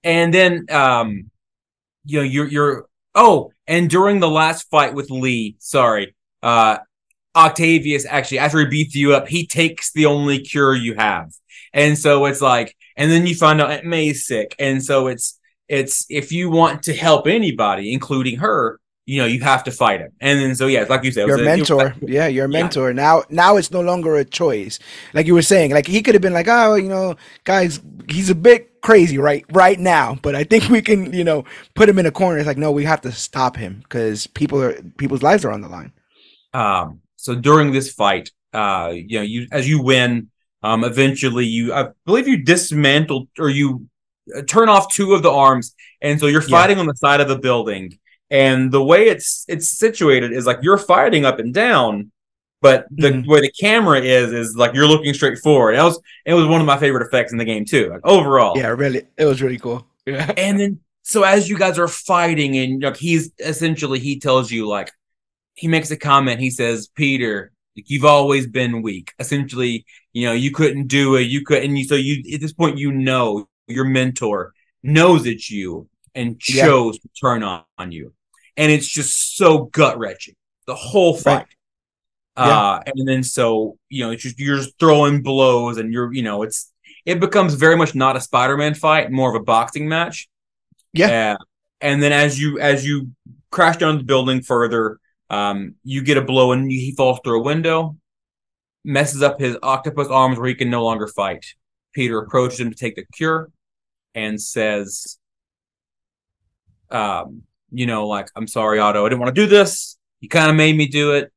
and then um, you know you're you're oh, and during the last fight with Li, sorry, uh, Octavius actually after he beats you up, he takes the only cure you have, and so it's like, and then you find out Aunt May's sick, and so it's it's if you want to help anybody, including her, you know, you have to fight him, and then so yeah, like you said, your was a- it mentor. yeah, your Yeah. mentor. Now now it's no longer a choice. Like you were saying, like he could have been like, oh, you know, guys, he's a bit crazy right right now, but I think we can, you know, put him in a corner. It's like, no, we have to stop him because people are people's lives are on the line. Um, so during this fight, uh, you know, you as you win, um, eventually you, I believe you dismantled or you uh, turn off two of the arms, and so you're Yeah. fighting on the side of the building. And the way it's it's situated is like you're fighting up and down, but the Mhm. way the camera is is like you're looking straight forward. That was it was one of my favorite effects in the game too. Like overall, Yeah, really, it was really cool. Yeah, [LAUGHS] and then so as you guys are fighting and like he's essentially he tells you like he makes a comment he says peter You've always been weak. Essentially, you know, you couldn't do it. You couldn't. You, so you at this point, you know, your mentor knows it's you and Yeah. chose to turn on, on you, and it's just so gut wrenching. The whole fight. Right. Uh, and then so you know, it's just you're just throwing blows, and you're you know, it's it becomes very much not a Spider-Man fight, more of a boxing match. Yeah. Uh, and then as you as you crash down the building further, um, you get a blow and he falls through a window, messes up his octopus arms where he can no longer fight. Peter approaches him to take the cure and says, um, you know, like, I'm sorry, Otto, I didn't want to do this. You kind of made me do it.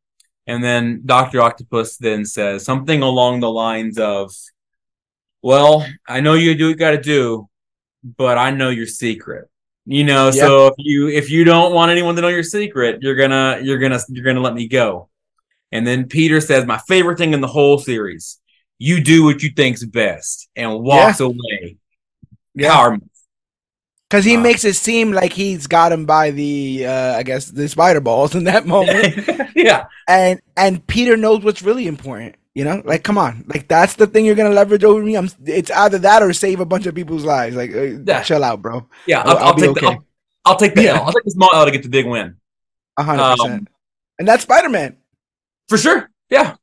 And then Dr. Octopus then says something along the lines of, Well, I know you do what you gotta do, but I know your secret. You know, so if you if you don't want anyone to know your secret, you're gonna you're gonna you're gonna let me go. And then Peter says, My favorite thing in the whole series, you do what you think's best and walks away. Yeah. Power move. Because he Uh, makes it seem like he's got him by the, uh, I guess, the spider balls [LAUGHS] in that moment. [LAUGHS] yeah. and and Peter knows what's really important. You know, like come on, like that's the thing you're gonna leverage over me. I'm. It's either that or save a bunch of people's lives. Like, uh, Yeah. chill out, bro. Yeah. I'll- I'll, I'll be take the okay. I'll, I'll take the Yeah. L. I'll take the small L to get the big win. A hundred Um, percent. And that's Spider Man. For sure. Yeah.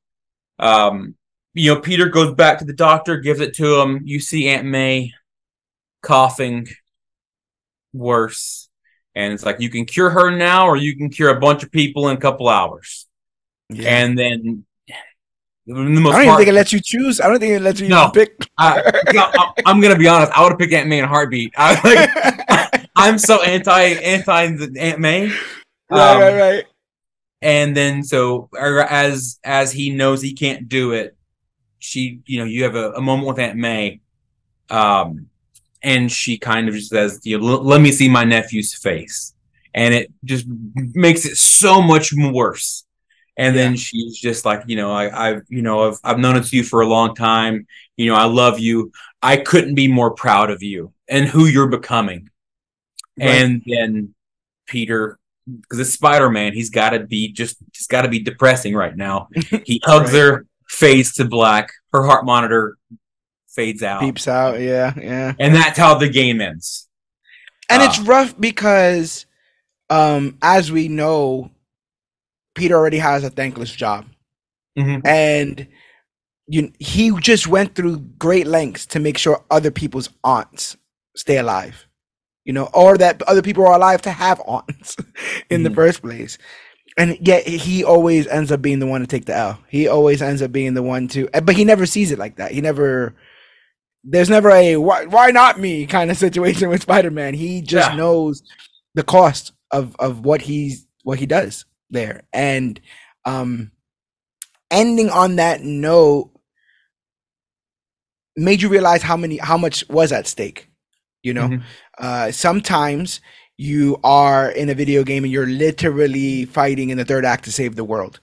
Um, you know, Peter goes back to the doctor, gives it to him. You see Aunt May coughing worse. And it's like you can cure her now, or you can cure a bunch of people in a couple hours. Yeah. And then the most I don't even think it lets you choose. I don't think it lets you No. pick. I, am gonna be honest. I would have picked Aunt May in a heartbeat. I, like, [LAUGHS] I'm so anti anti Aunt May. right, Um, right, right. and then so as as he knows he can't do it she you know you have a, a moment with aunt may um and she kind of just says you know, let me see my nephew's face. And it just makes it so much worse. And then she's just like you know I, i've you know I've, I've known it's you for a long time. You know i love you. I couldn't be more proud of you and who you're becoming. Right. and then peter because it's spider-man he's got to be just he's got to be depressing right now. [LAUGHS] He hugs Right. her fades to black. Her heart monitor fades out Peeps out. Yeah, yeah. and that's how the game ends And Ah. it's rough because, um, as we know, Peter already has a thankless job, Mhm. and you he just went through great lengths to make sure other people's aunts stay alive, you know, or that other people are alive to have aunts [LAUGHS] in the Mhm. first place. And yet he always ends up being the one to take the L. He always ends up being the one to, but he never sees it like that. He never, there's never a why, why not me kind of situation with Spider-Man. He just Yeah. knows the cost of of what he's what he does there. And um ending on that note made you realize how many how much was at stake. You know, Mhm. uh sometimes you are in a video game and you're literally fighting in the third act to save the world.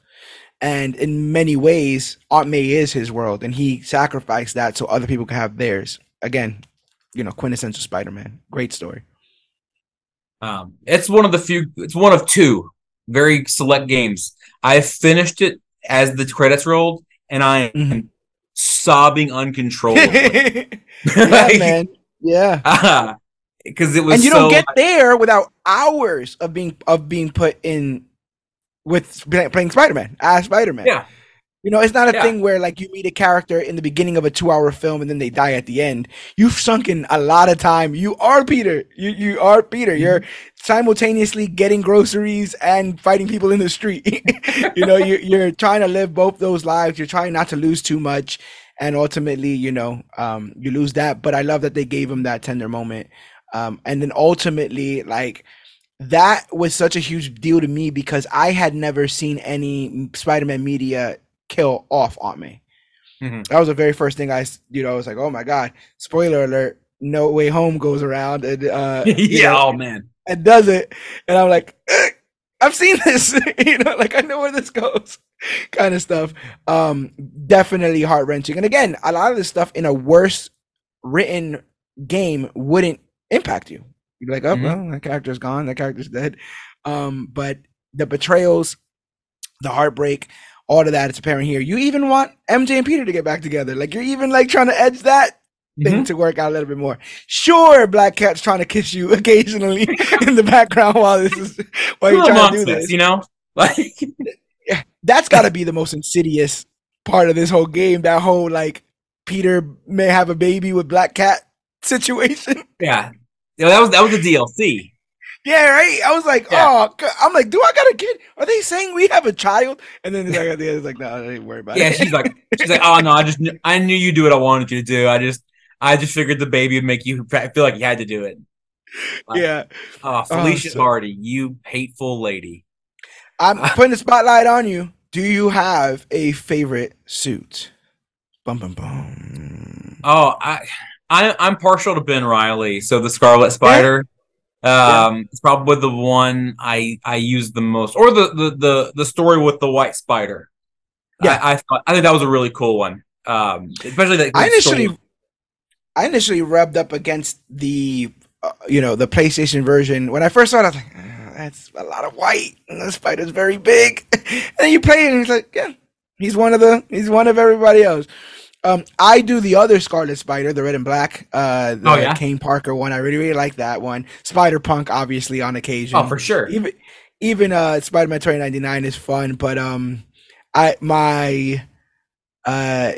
And in many ways, Aunt May is his world, and he sacrificed that so other people can have theirs. Again, you know, quintessential Spider-Man. Great story. Um, it's one of the few. It's one of two very select games. I finished it as the credits rolled, and I am Mhm. sobbing uncontrollably. [LAUGHS] yeah, [LAUGHS] Like, man. Yeah. [LAUGHS] because it was And you so. don't get there without hours of being of being put in with playing Spider-Man as Spider-Man. Yeah. You know, it's not a Yeah. thing where like you meet a character in the beginning of a two-hour film and then they die at the end. You've sunk in a lot of time. You are Peter. You you are Peter. You're simultaneously getting groceries and fighting people in the street. [LAUGHS] you know, you, you're trying to live both those lives. You're trying not to lose too much, and ultimately, you know, um, you lose that. But I love that they gave him that tender moment, um, and then ultimately, like that was such a huge deal to me because I had never seen any Spider-Man media kill off Aunt May. Mhm. That was the very first thing I, you know, I was like, oh my god! Spoiler alert! No Way Home goes around and uh, [LAUGHS] yeah, know, oh man. it does it, and I'm like, "Ugh, I've seen this, [LAUGHS] you know, like I know where this goes, [LAUGHS] kind of stuff. Um, definitely heart wrenching. And again, a lot of this stuff in a worse written game wouldn't impact you. You'd be like, oh Mhm. well, that character's gone, that character's dead. Um, but the betrayals, the heartbreak, all of that is apparent here. You even want MJ and Peter to get back together. Like you're even like trying to edge that thing Mhm. to work out a little bit more. Sure, Black Cat's trying to kiss you [LAUGHS] occasionally in the background while this is [LAUGHS] while you're trying to do this. you know? [LAUGHS] Like That's got to be the most insidious part of this whole game. That whole like Peter may have a baby with Black Cat situation. yeah. Yeah, that was that was the DLC. Yeah, right. I was like, Yeah. oh, I'm like, do I got a kid? Are they saying we have a child? And then like, at the end, it's like, no, I didn't worry about Yeah, it. Yeah, she's like [LAUGHS] she's like, oh no, I just knew, I knew you do what I wanted you to do. I just I just figured the baby would make you feel like you had to do it. yeah. Oh, oh, Felicia so- Hardy, you hateful lady. I'm [LAUGHS] putting the spotlight on you. Do you have a favorite suit? Bum bum bum. Oh, I, I I'm partial to Ben Riley. So the Scarlet Spider, um, it's probably the one I I use the most, or the the the, the story with the White Spider. Yeah. I, I thought I think that was a really cool one. Um, especially that I that story- initially, I initially rubbed up against the, uh, you know, the PlayStation version when I first saw it. I was like, "Uh, that's a lot of white, and the spider's very big. [LAUGHS] and then you play it, and he's like, yeah, he's one of the, he's one of everybody else. Um, I do the other Scarlet Spider, the red and black, uh, the Oh, yeah? Kaine Parker one. I really, really like that one. Spider Punk, obviously, on occasion. oh for sure. even even uh Spider-Man 2099 is fun, but um I my uh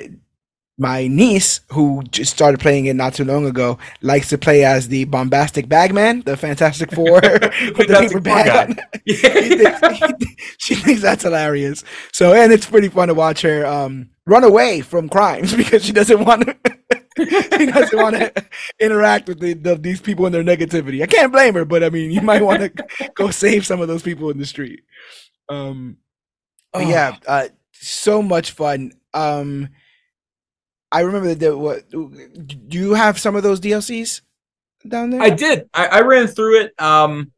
my niece who just started playing it not too long ago likes to play as the bombastic bagman, the Fantastic Four [LAUGHS] with the Fantastic paper Four bag guy. on. [LAUGHS] He thinks- she thinks that's hilarious. So and it's pretty fun to watch her um run away from crimes [LAUGHS] because she doesn't want to she doesn't want to interact with the, the, these people and their negativity. I can't blame her, but I mean, you might want to go save some of those people in the street. Um, but Oh. yeah, uh, so much fun. Um, I remember that. What do you have some of those DLCs down there? I did. I, I ran through it. Um,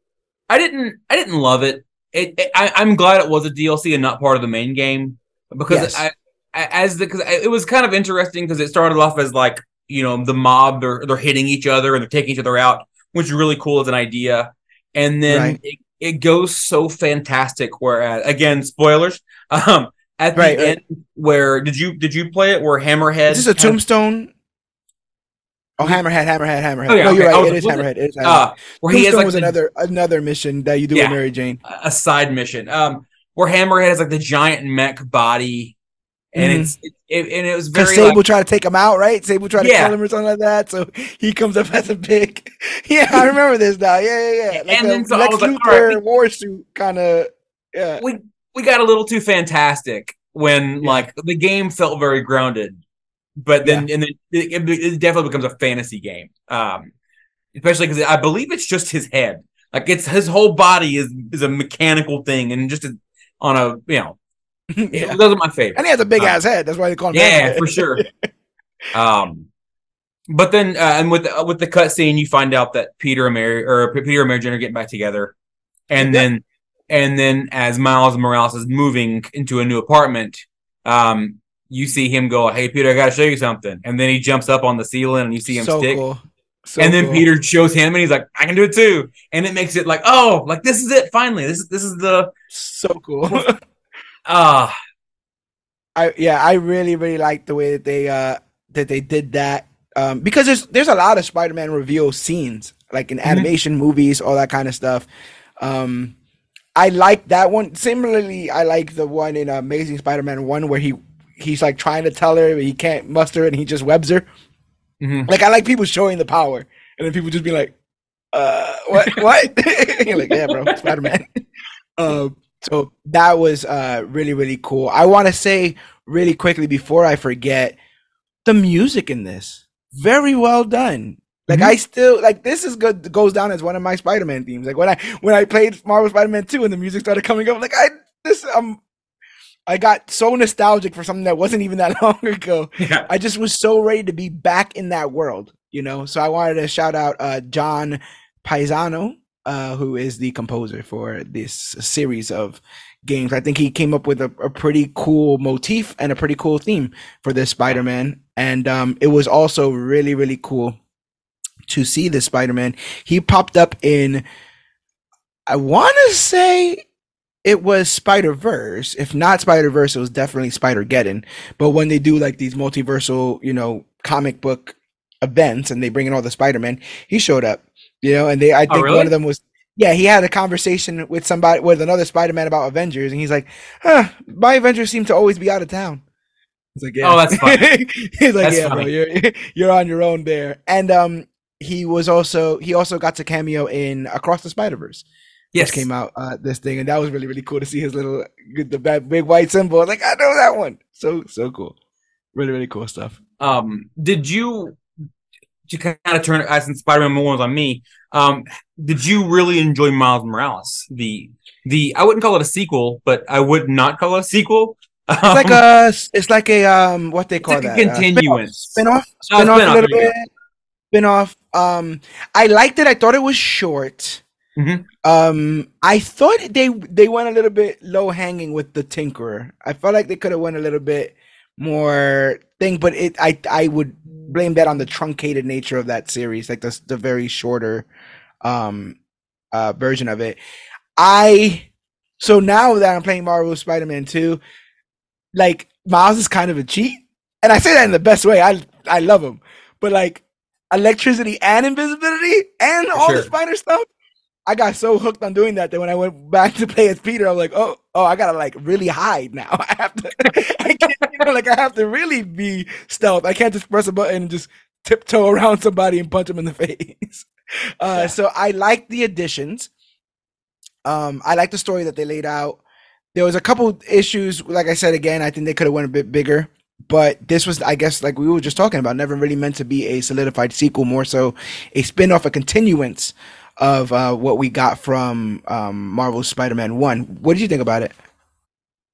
I didn't. I didn't love it. It. it I, I'm glad it was a DLC and not part of the main game because Yes. I, I, as the because it was kind of interesting because it started off as like you know the mob they're they're hitting each other and they're taking each other out, which is really cool as an idea, and then Right. it, it goes so fantastic. Whereas again, spoilers. [LAUGHS] Um, at the Right, end, where did you did you play it? Where Hammerhead? Is this a tombstone? Oh, Hammerhead, Hammerhead, Hammerhead. Oh, yeah, no, you're okay. Right. was- It is was it- Hammerhead. It is Hammerhead. Uh, where he has Tombstone like was the- another another mission that you do Yeah. with Mary Jane. a side mission. Um, where Hammerhead has like the giant mech body, and Mhm. it's it, and it was Because very Sable like, tried to take him out, right? Sable tried to Yeah. kill him or something like that. So he comes up as a big. [LAUGHS] Yeah, I remember this now. Yeah, yeah, yeah. Like And a then so Lex like, Luthor right. war suit kind of. Yeah. we we got a little too fantastic when like the game felt very grounded, but then and then it, it, it definitely becomes a fantasy game. Um, especially because I believe it's just his head. Like it's his whole body is is a mechanical thing, and just a, on a you know [LAUGHS] yeah. those are my favorite. And he has a big Uh, ass head. That's why they call him. Yeah, for sure. [LAUGHS] Um, but then, uh, and with uh, with the cutscene, you find out that Peter and Mary or Peter and Mary Jane are getting back together, and Yep. then and then as Miles Morales is moving into a new apartment, um, you see him go, "Hey, Peter, I got to show you something," and then he jumps up on the ceiling, and you see him so stick. cool. So and then cool. Peter shows him, and he's like, "I can do it too," and it makes it like, "Oh, like this is it finally. This is this is the So cool. [LAUGHS] ah." I yeah, I really really like the way that they uh that they did that um because there's there's a lot of Spider-Man reveal scenes like in Mhm. animation movies all that kind of stuff. Um I like that one. Similarly, I like the one in Amazing Spider-Man 1 where he he's like trying to tell her but he can't muster it and he just webs her. Mhm. Like I like people showing the power and then people just be like uh what [LAUGHS] what? [LAUGHS] You're like, yeah, bro, Spider-Man. [LAUGHS] um so that was uh really really cool. I want to say really quickly before I forget the music in this very well done. Like Mhm. I still like this is good goes down as one of my Spider-Man themes. Like when I when I played Marvel Spider-Man 2 and the music started coming up like I this um I got so nostalgic for something that wasn't even that [LAUGHS] long ago. Yeah. I just was so ready to be back in that world, you know. So I wanted to shout out uh, John Paesano, uh, who is the composer for this series of games. I think he came up with a, a pretty cool motif and a pretty cool theme for this Spider-Man, and um, it was also really really cool to see this Spider-Man. He popped up in, I want to say. it was Spider Verse. If not Spider Verse, it was definitely Spider Geddon. But when they do like these multiversal, you know, comic book events and they bring in all the Spider Man, he showed up. You know, and they I Oh, think really? one of them was yeah, he had a conversation with somebody with another Spider Man about Avengers, and he's like, huh, my Avengers seem to always be out of town. He's like, yeah. Oh, that's funny. [LAUGHS] he's like, That's yeah, bro, you're [LAUGHS] you're on your own there. And um he was also he also got to cameo in Across the Spider Verse Yes. which came out uh, this thing, and that was really really cool to see his little the big white symbol. I like, I know that one. So so cool, really really cool stuff. Um, did you to kind of turn it as in Spider-Man was on me? Um, did you really enjoy Miles Morales? The the I wouldn't call it a sequel, but I would not call it a sequel. It's like a it's like a um what they call like that Uh, continuance. spin off Oh, spin off a spin-off, little bit spin off. Um, I liked it. I thought it was short. Mhm. Um, I thought they they went a little bit low hanging with the Tinkerer. I felt like they could have went a little bit more thing, but it I I would blame that on the truncated nature of that series, like the the very shorter um uh version of it. I so now that I'm playing Marvel Spider-Man 2, like Miles is kind of a cheat. And I say that in the best way. I I love him. But like electricity and invisibility and all the spider stuff, I got so hooked on doing that that when I went back to play as Peter, I was like, oh, oh, I gotta like really hide now. [LAUGHS] I have to, I can't, you know, like I have to really be stealth. I can't just press a button and just tiptoe around somebody and punch them in the [LAUGHS] face. Uh, Yeah. So I like the additions. Um, I like the story that they laid out. There was a couple issues, like I said again. I think they could have went a bit bigger, but this was, I guess, like we were just talking about, never really meant to be a solidified sequel. More so, a spin-off, a continuance of uh, what we got from um, Marvel's Spider-Man One. What did you think about it?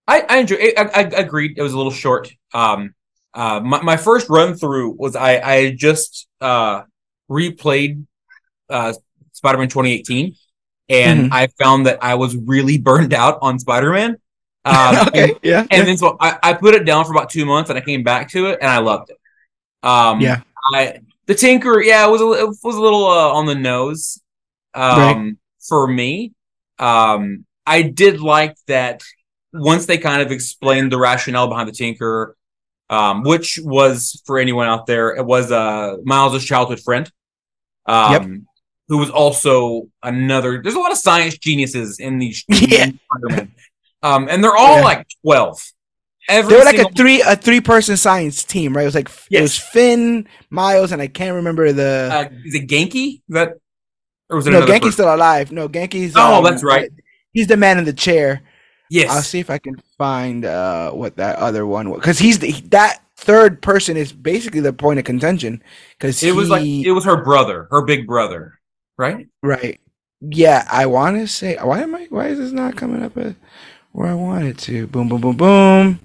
I, I enjoy. I, I, I agreed. It was a little short. Um, uh, my, my first run through was I I just uh replayed uh Spider-Man 2018, and Mhm. I found that I was really burned out on Spider-Man. Um, [LAUGHS] okay, yeah, and then so I, I put it down for about two months, and I came back to it, and I loved it. Um, Yeah. I the Tinker, yeah, it was a, it was a little uh, on the nose, um, for me. Um, I did like that once they kind of explained the rationale behind the Tinker, um, which was for anyone out there, it was uh Miles' childhood friend, um, Yep. who was also another. There's a lot of science geniuses in these, [LAUGHS] Yeah. Um, and they're all Yeah. like twelve. Every they were like a three a three person science team, right? It was like it was Phin, Miles, and I can't remember the. uh, is it Ganke? That or was it no, Ganke's person? still alive. No, Ganke's. Oh, um, that's right. He's the man in the chair. Yes, I'll see if I can find uh what that other one was because he's the, that third person is basically the point of contention because it was like it was her brother, her big brother, right? right. Yeah, I want to say why am I why is this not coming up as where I want it to? Boom, boom, boom, boom.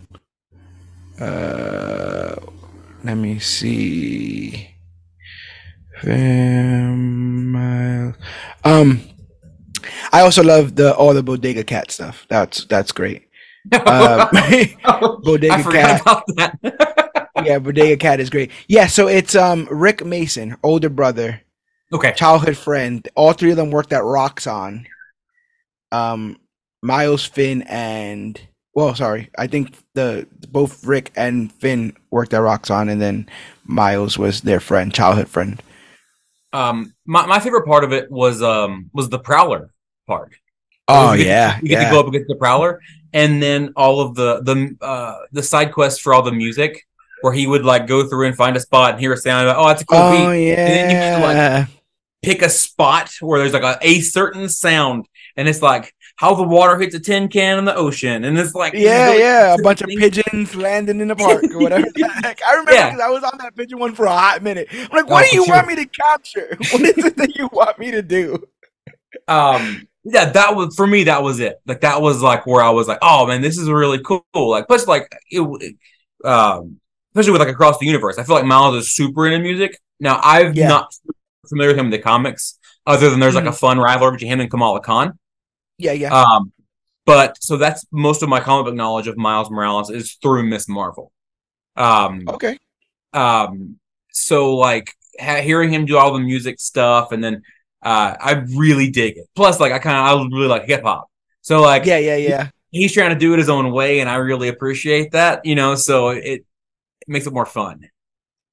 Uh, let me see. Um, I also love the all the Bodega Cat stuff. That's that's great. [LAUGHS] Um, [LAUGHS] Bodega I forgot Cat. about that. [LAUGHS] yeah, Bodega Cat is great. Yeah, so it's um Rick Mason, older brother, okay, childhood friend. All three of them worked at Roxxon. Um, Miles, Phin, and well, sorry, I think the both Rick and Phin worked at Roxxon, and then Miles was their friend, childhood friend. um, my, my favorite part of it was um was the Prowler part. Oh We get- yeah, get yeah. to go up against the Prowler, and then all of the the uh the side quests for all the music, where he would like go through and find a spot and hear a sound. Like, oh, that's a cool Oh beat. then you can, like, yeah, Pick a spot where there's like a, a certain sound, and it's like how the water hits a tin can in the ocean, and it's like yeah, really yeah. A bunch of pigeons landing in the park or whatever. Like, [LAUGHS] I remember Yeah. because I was on that pigeon one for a hot minute. I'm like, Oh, what do you sure. want me to capture? [LAUGHS] What is it that you want me to do? um yeah that was for me that was it like that was like where i was like oh man this is really cool like plus like it um especially with like across the universe i feel like miles is super into music now i've Yeah. not familiar with him in the comics other than there's like a fun rivalry between him and kamala khan Yeah, yeah. um but so that's most of my comic book knowledge of miles morales is through miss marvel um okay. um so like ha- hearing him do all the music stuff and then uh i really dig it plus like i kind of i really like hip-hop So like, yeah, yeah, yeah. he's trying to do it his own way, and I really appreciate that. You know, so it, it makes it more fun.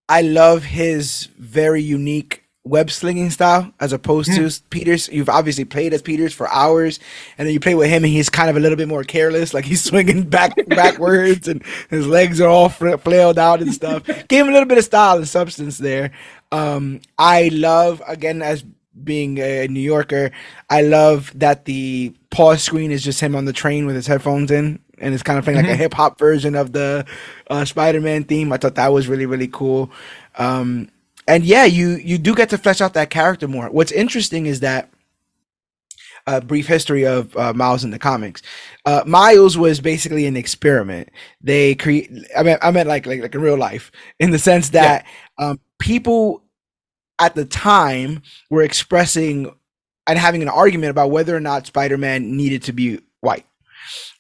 I love his very unique web slinging style as opposed Hmm. to Peters. You've obviously played as Peters for hours, and then you play with him, and he's kind of a little bit more careless. Like he's [LAUGHS] swinging back backwards, and his legs are all fla- flailed out and stuff. Gave him a little bit of style and substance there. Um, I love again as being a New Yorker. I love that the pause screen is just him on the train with his headphones in. And it's kind of playing like a Mhm. hip hop version of the uh, Spider-Man theme. I thought that was really really cool. Um, and yeah, you you do get to flesh out that character more. What's interesting is that a brief history of uh, Miles in the comics. Uh, Miles was basically an experiment. They create. I mean, I meant like like like in real life, in the sense that um, people at the time were expressing and having an argument about whether or not Spider-Man needed to be white,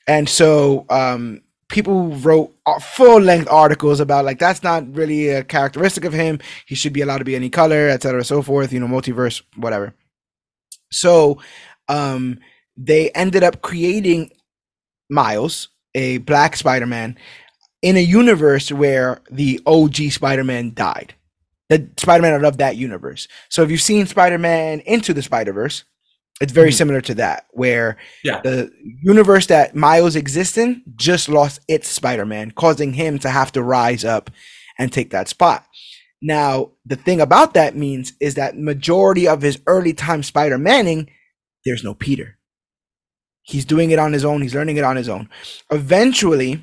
and so um, people wrote full length articles about like that's not really a characteristic of him. He should be allowed to be any color, etc., so forth. You know, multiverse, whatever. So, um, they ended up creating Miles, a black Spider-Man, in a universe where the OG Spider-Man died. The Spider-Man of that universe. So if you've seen Spider-Man Into the Spider-Verse, it's very Mhm. similar to that, where Yeah. the universe that Miles exists in just lost its Spider-Man, causing him to have to rise up and take that spot. Now, the thing about that means is that majority of his early time Spider-Manning, there's no Peter. He's doing it on his own. He's learning it on his own. Eventually,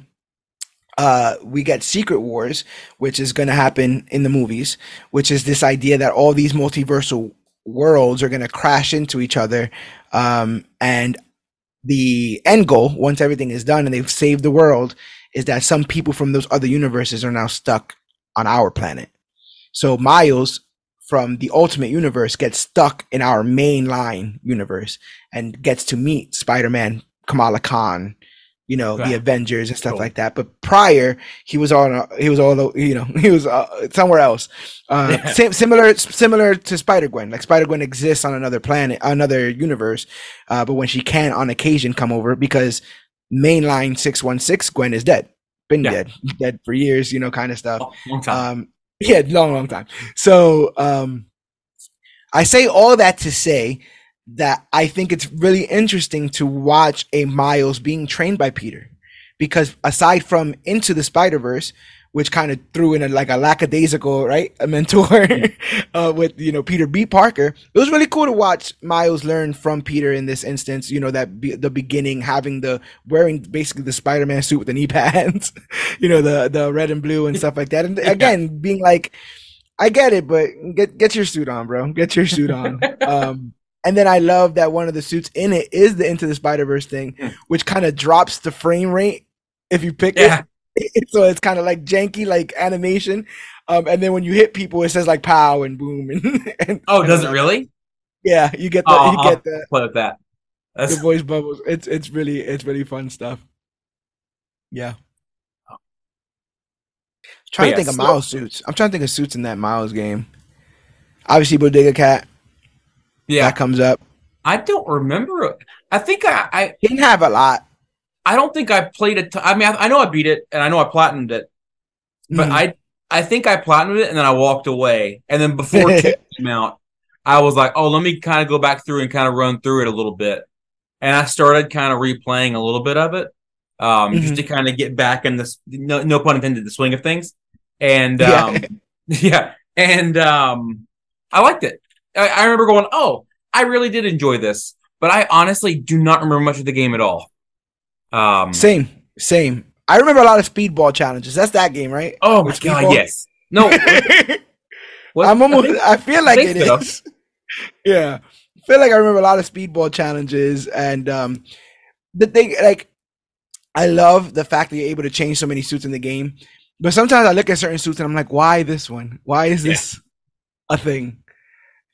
uh, we get Secret Wars, which is going to happen in the movies, which is this idea that all these multiversal worlds are going to crash into each other. Um, and the end goal, once everything is done and they've saved the world, is that some people from those other universes are now stuck on our planet. So Miles from the Ultimate Universe gets stuck in our mainline universe and gets to meet Spider-Man, Kamala Khan, you know, the Avengers and stuff Cool. like that. But prior, he was on, he was all, you know, [LAUGHS] he was uh, somewhere else. Uh, Yeah. [LAUGHS] same, similar, similar to Spider Gwen. Like Spider Gwen exists on another planet, another universe. Uh, but when she can, on occasion, come over because mainline six one six Gwen is dead, been Yeah. dead, [LAUGHS] dead for years, you know, kind of stuff. Long time. Um, yeah, long, long time. So, um, I say all that to say that I think it's really interesting to watch a Miles being trained by Peter, because aside from Into the Spider Verse, which kind of threw in a, like a lackadaisical right a mentor [LAUGHS] uh, with you know Peter B. Parker, it was really cool to watch Miles learn from Peter in this instance. You know that be, the beginning having the wearing basically the Spider Man suit with the knee [LAUGHS] pads, you know the the red and blue and stuff like that, and again being like. I get it, but get get your suit on, bro. Get your suit on. [LAUGHS] um, and then I love that one of the suits in it is the Into the Spider Verse thing, Mm. which kind of drops the frame rate if you pick yeah. it. [LAUGHS] so it's kind of like janky, like animation. Um, and then when you hit people, it says like pow and boom [LAUGHS] and, and Oh, does it [LAUGHS] really? yeah, you get the Oh, you I'll get the, with that. the voice bubbles. It's it's really it's really fun stuff. Yeah. Trying yeah, to think of Miles suits. I'm trying to think of suits in that Miles game. Obviously, Bodega Cat yeah. that comes up. I don't remember. I think I, I didn't have a lot. I don't think I played it. I mean, I, I know I beat it and I know I platinumed it, but Mhm. I I think I platinumed it and then I walked away. And then before it [LAUGHS] came out, I was like, oh, let me kind of go back through and kind of run through it a little bit. And I started kind of replaying a little bit of it, um, just Mhm. to kind of get back in this no, no pun intended the swing of things. And Yeah. um, [LAUGHS] yeah, and um, I liked it. I, I remember going, oh, I really did enjoy this, but I honestly do not remember much of the game at all. Um, Same, same. I remember a lot of speedball challenges. That's that game, right? oh my With god, yes. No, [LAUGHS] what- I'm almost. I feel like think it so. is. [LAUGHS] Yeah, I feel like I remember a lot of speedball challenges, and um, the thing like, I love the fact that you're able to change so many suits in the game. But sometimes I look at certain suits and I'm like, why this one? Why is Yeah. this a thing?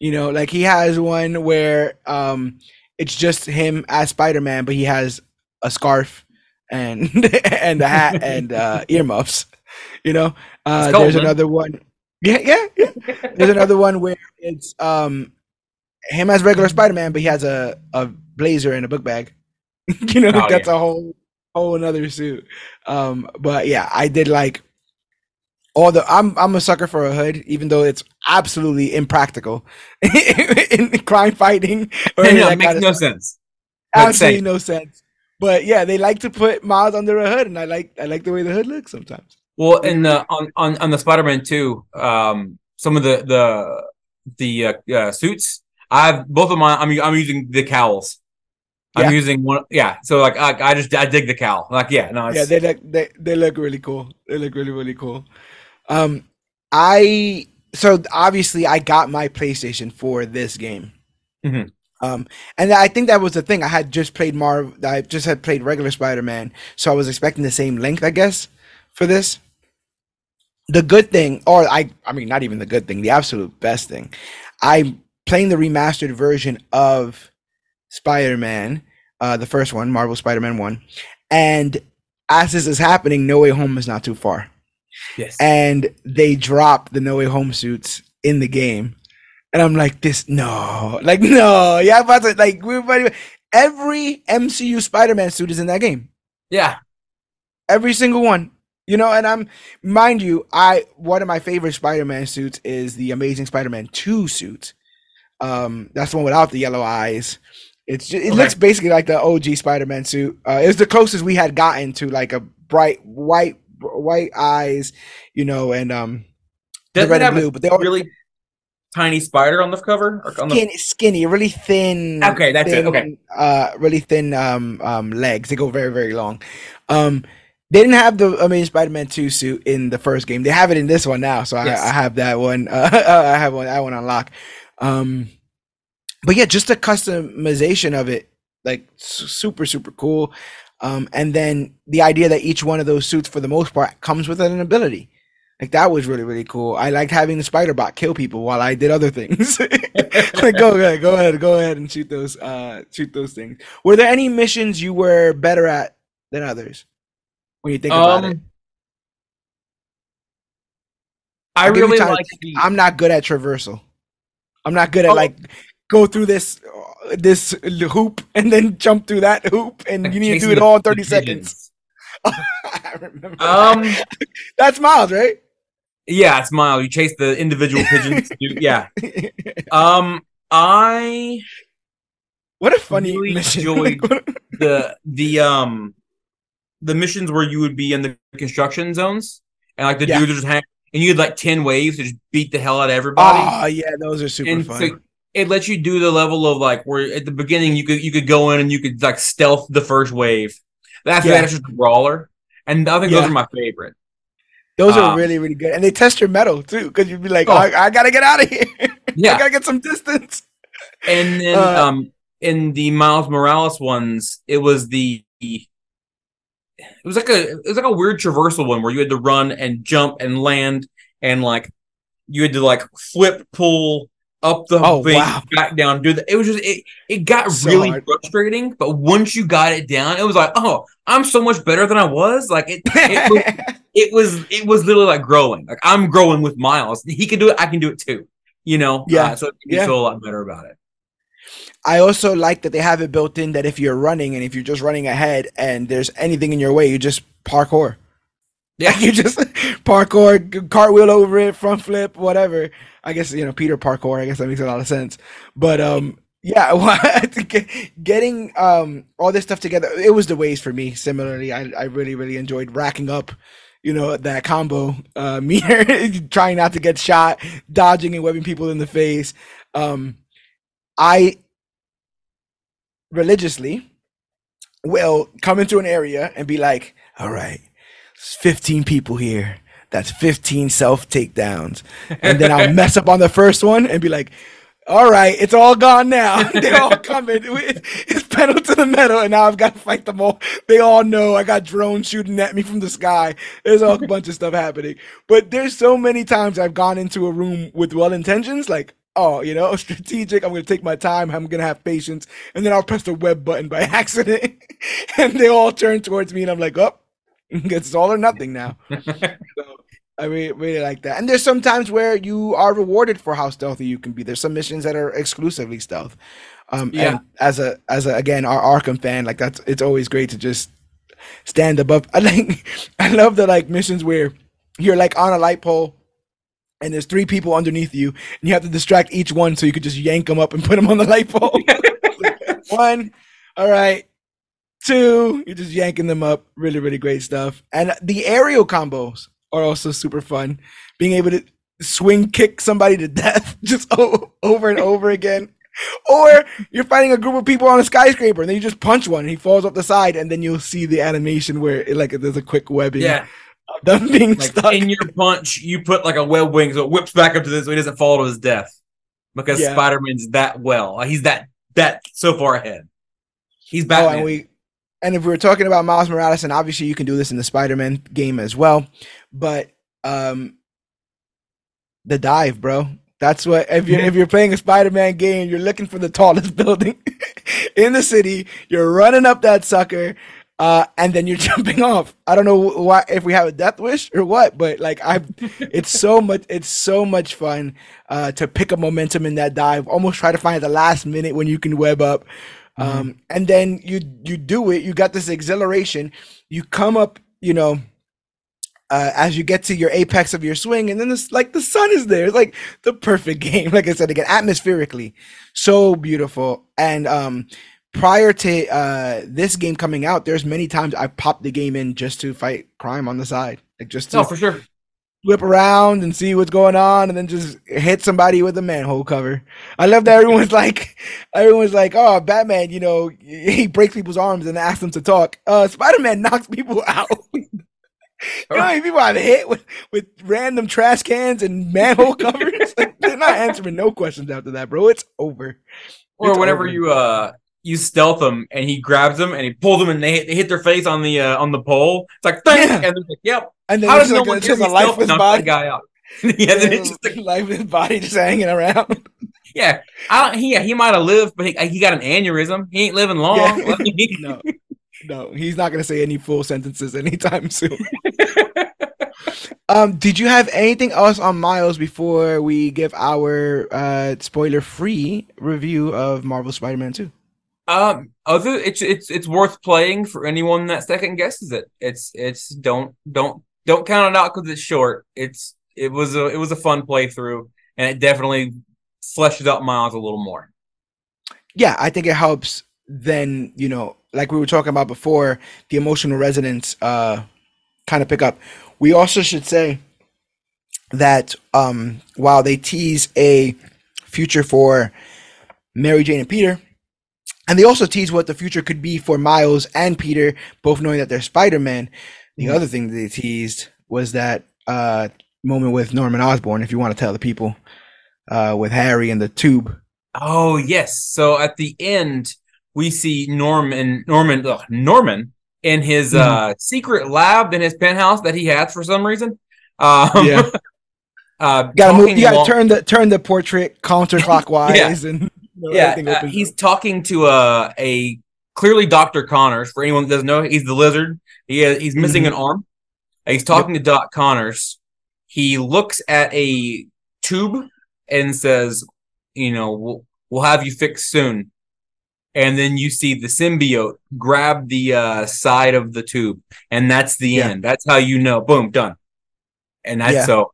You know, like he has one where um, it's just him as Spider Man, but he has a scarf and [LAUGHS] and a hat and uh, [LAUGHS] earmuffs. You know, uh, cold, there's man. another one. Yeah, yeah, yeah. There's another one where it's um him as regular Spider Man, but he has a, a blazer and a book bag. [LAUGHS] you know, Oh, that's yeah. a whole whole another suit. Um, but yeah, I did like all the. I'm I'm a sucker for a hood, even though it's absolutely impractical [LAUGHS] in crime fighting or no, makes no sense. Absolutely no sense. But yeah, they like to put Miles under a hood, and I like I like the way the hood looks sometimes. Well, in uh, on on on the Spider-Man two, um, some of the the the uh, uh, suits, I've both of mine. I'm I'm using the cowls. I'm using one. Yeah, so like I, I just I dig the cowl. Like yeah, no, it's, yeah, they look they, they look really cool. They look really really cool. Um, I so obviously I got my PlayStation for this game. Mhm. Um, and I think that was the thing. I had just played Marv. I just had played regular Spider Man, so I was expecting the same length, I guess, for this. The good thing, or I, I mean, not even the good thing, the absolute best thing, I'm playing the remastered version of Spider Man, uh, the first one, Marvel Spider Man one, and as this is happening, No Way Home is not too far yes. and they drop the No Way Home suits in the game, and I'm like, this no, like no, [LAUGHS] yeah, about to like we're about to- every MCU Spider-Man suit is in that game, yeah, every single one, you know. And I'm, mind you, I one of my favorite Spider-Man suits is the Amazing Spider-Man two suit. Um, that's the one without the yellow eyes. It's just, it Okay. looks basically like the OG Spider-Man suit. Uh, it was the closest we had gotten to like a bright white white eyes, you know, and um the red and blue, but they all really tiny spider on the cover? Or on the, skinny, skinny, really thin. Okay, that's it, okay. Uh, really thin um um legs. They go very very long. Um, they didn't have the Amazing Spider-Man two suit in the first game. They have it in this one now, so Yes. I, I have that one. [LAUGHS] Uh, I have one. I one on lock. Um, but yeah, just the customization of it, like super super cool. Um, and then the idea that each one of those suits, for the most part, comes with an ability. Like that was really really cool. I liked having the spider bot kill people while I did other things. [LAUGHS] like go ahead, go ahead, go ahead and shoot those uh shoot those things. Were there any missions you were better at than others? When you think about it. um, I I'll give you really like the, I'm not good at traversal. I'm not good at Oh. like go through this uh, this hoop and then jump through that hoop and you need to do it all in 30 seconds. [LAUGHS] I remember. Um, that. [LAUGHS] that's Miles, right? yeah, it's Miles. You chase the individual pigeons. You- [LAUGHS] yeah. Um, I what a funny really mission. enjoyed the the um the missions where you would be in the construction zones and like the Yeah. dudes are just hang and you had like ten waves to just beat the hell out of everybody. oh yeah, those are super and fun. so it lets you do the level of like where at the beginning you could you could go in and you could like stealth the first wave. After Yeah. that, it's just a brawler, and I think Yeah. those are my favorite. Those are um, really, really good, and they test your mettle too, because you'd be like, Oh. oh, I, I gotta get out of here. [LAUGHS] yeah, I gotta get some distance." and then Uh, um in the Miles Morales ones, it was the it was like a it was like a weird traversal one where you had to run and jump and land and like you had to like flip pull up the Oh, thing wow. back down do that it was just it it got So really hard. frustrating but once you got it down it was like oh i'm so much better than i was like it it was, [LAUGHS] it was it was literally like growing like i'm growing with miles he can do it i can do it too you know Yeah. Uh, so it made me Yeah. feel a lot better about it I also like that they have it built in that if you're running and if you're just running ahead and there's anything in your way, you just parkour. Yeah. you just [LAUGHS] parkour, cartwheel over it, front flip, whatever. I guess you know Peter parkour. I guess that makes a lot of sense. But um, yeah, [LAUGHS] getting um all this stuff together, it was the ways for me. Similarly, I I really really enjoyed racking up. You know that combo uh, [LAUGHS] meter, trying not to get shot, dodging and webbing people in the face. Um, I religiously will come into an area and be like, all right, 15 people here. That's 15 self takedowns. And then I'll mess up on the first one and be like, all right, it's all gone now. [LAUGHS] They're all coming. It's pedal to the metal, and now I've got to fight them all. They all know I got drones shooting at me from the sky. There's a bunch of stuff happening. But there's so many times I've gone into a room with well intentions, like, oh, you know, [LAUGHS] strategic. I'm going to take my time. I'm going to have patience. And then I'll press the web button by [LAUGHS] accident. and they all turn towards me, and I'm like, oh, [LAUGHS] it's all or nothing now. so I really, really like that. And there's some times where you are rewarded for how stealthy you can be. There's some missions that are exclusively stealth. Um, yeah. And as a as a again our Arkham fan, like that's it's always great to just stand above. [LAUGHS] I like I love the like missions where you're like on a light pole and there's three people underneath you, and you have to distract each one so you could just yank them up and put them on the light pole. [LAUGHS] one, all right, two, you're just yanking them up. Really, really great stuff. And the aerial combos are also super fun. Being able to swing kick somebody to death [LAUGHS] just over and over again. Or you're fighting a group of people on a skyscraper and then you just punch one and he falls off the side and then you'll see the animation where it, like there's a quick webbing. Yeah. Them being like stuck. In your punch, you put like a web wing so it whips back up to this so he doesn't fall to his death. Because yeah. Spider-Man's that well. He's that that so far ahead. He's Batman. Oh, and we and if we were talking about Miles Morales, and obviously you can do this in the Spider-Man game as well, but um the dive, bro. That's what if you're if you're playing a Spider-Man game, you're looking for the tallest [LAUGHS] building in the city. You're running up that sucker, uh, and then you're [LAUGHS] jumping off. I don't know why if we have a death wish or what, but like I, it's so much it's so much fun uh, to pick up momentum in that dive. Almost try to find the last minute when you can web up, mm-hmm. um, and then you you do it. You got this exhilaration. You come up, you know uh, as you get to your apex of your swing, and then it's like the sun is there. It's like the perfect [LAUGHS] game. Like I said again, atmospherically, so beautiful. And um, prior to uh, this game coming out, there's many times I popped the game in just to fight crime on the side, like just to oh, for sure. Flip around and see what's going on, and then just hit somebody with a manhole cover. I love that everyone's [LAUGHS] like, everyone's like, "Oh, Batman!" You know, [LAUGHS] he breaks people's arms and asks them to talk. Uh, Spider Man [LAUGHS] knocks people out. You know how many people I've hit with, with random trash cans and manhole covers? like, they're not answering no questions after that, bro. It's over. Or it's whenever over. you uh you stealth them and he grabs them and he pulls them and they hit, they hit their face on the uh, on the pole. It's like yeah. and they're like, "Yep." And then how does no like one just a lifeless body guy out? yeah, [LAUGHS] yeah then it's just like lifeless body just hanging around. [LAUGHS] yeah, I don't. He yeah, he might have lived, but he, he got an aneurysm. He ain't living long. [LAUGHS] Yeah. no, no, he's not gonna say any full sentences anytime soon. um, did you have anything else on Miles before we give our uh, spoiler-free review of Marvel Spider-Man Two? Um, other it's it's it's worth playing for anyone that second guesses it. It's it's don't don't don't count it out because it's short. It's it was a it was a fun playthrough, and it definitely fleshes out Miles a little more. Yeah, I think it helps. Then you know like we were talking about before, the emotional resonance uh, kind of pick up. We also should say that um, while they tease a future for Mary Jane and Peter, and they also tease what the future could be for Miles and Peter, both knowing that they're Spider Man. The mm-hmm. other thing they teased was that uh, moment with Norman Osborn, if you want to tell the people, uh, with Harry and the tube. Oh yes. So at the end, we see Norman Norman ugh, Norman in his mm-hmm. uh, secret lab in his penthouse that he has for some reason. Um, yeah. [LAUGHS] uh, gotta move, you gotta turn the turn the portrait [LAUGHS] counterclockwise yeah. and yeah. Uh, he's talking to a a clearly Doctor Connors. For anyone that doesn't know, he's the lizard. He has, he's missing mm-hmm. an arm. He's talking yep. to Doc Connors. He looks at a tube and says, "You know, we'll, we'll have you fixed soon." and then you see the symbiote grab the uh, side of the tube, and that's the yeah. end. That's how you know. Boom, done. And that's yeah. so,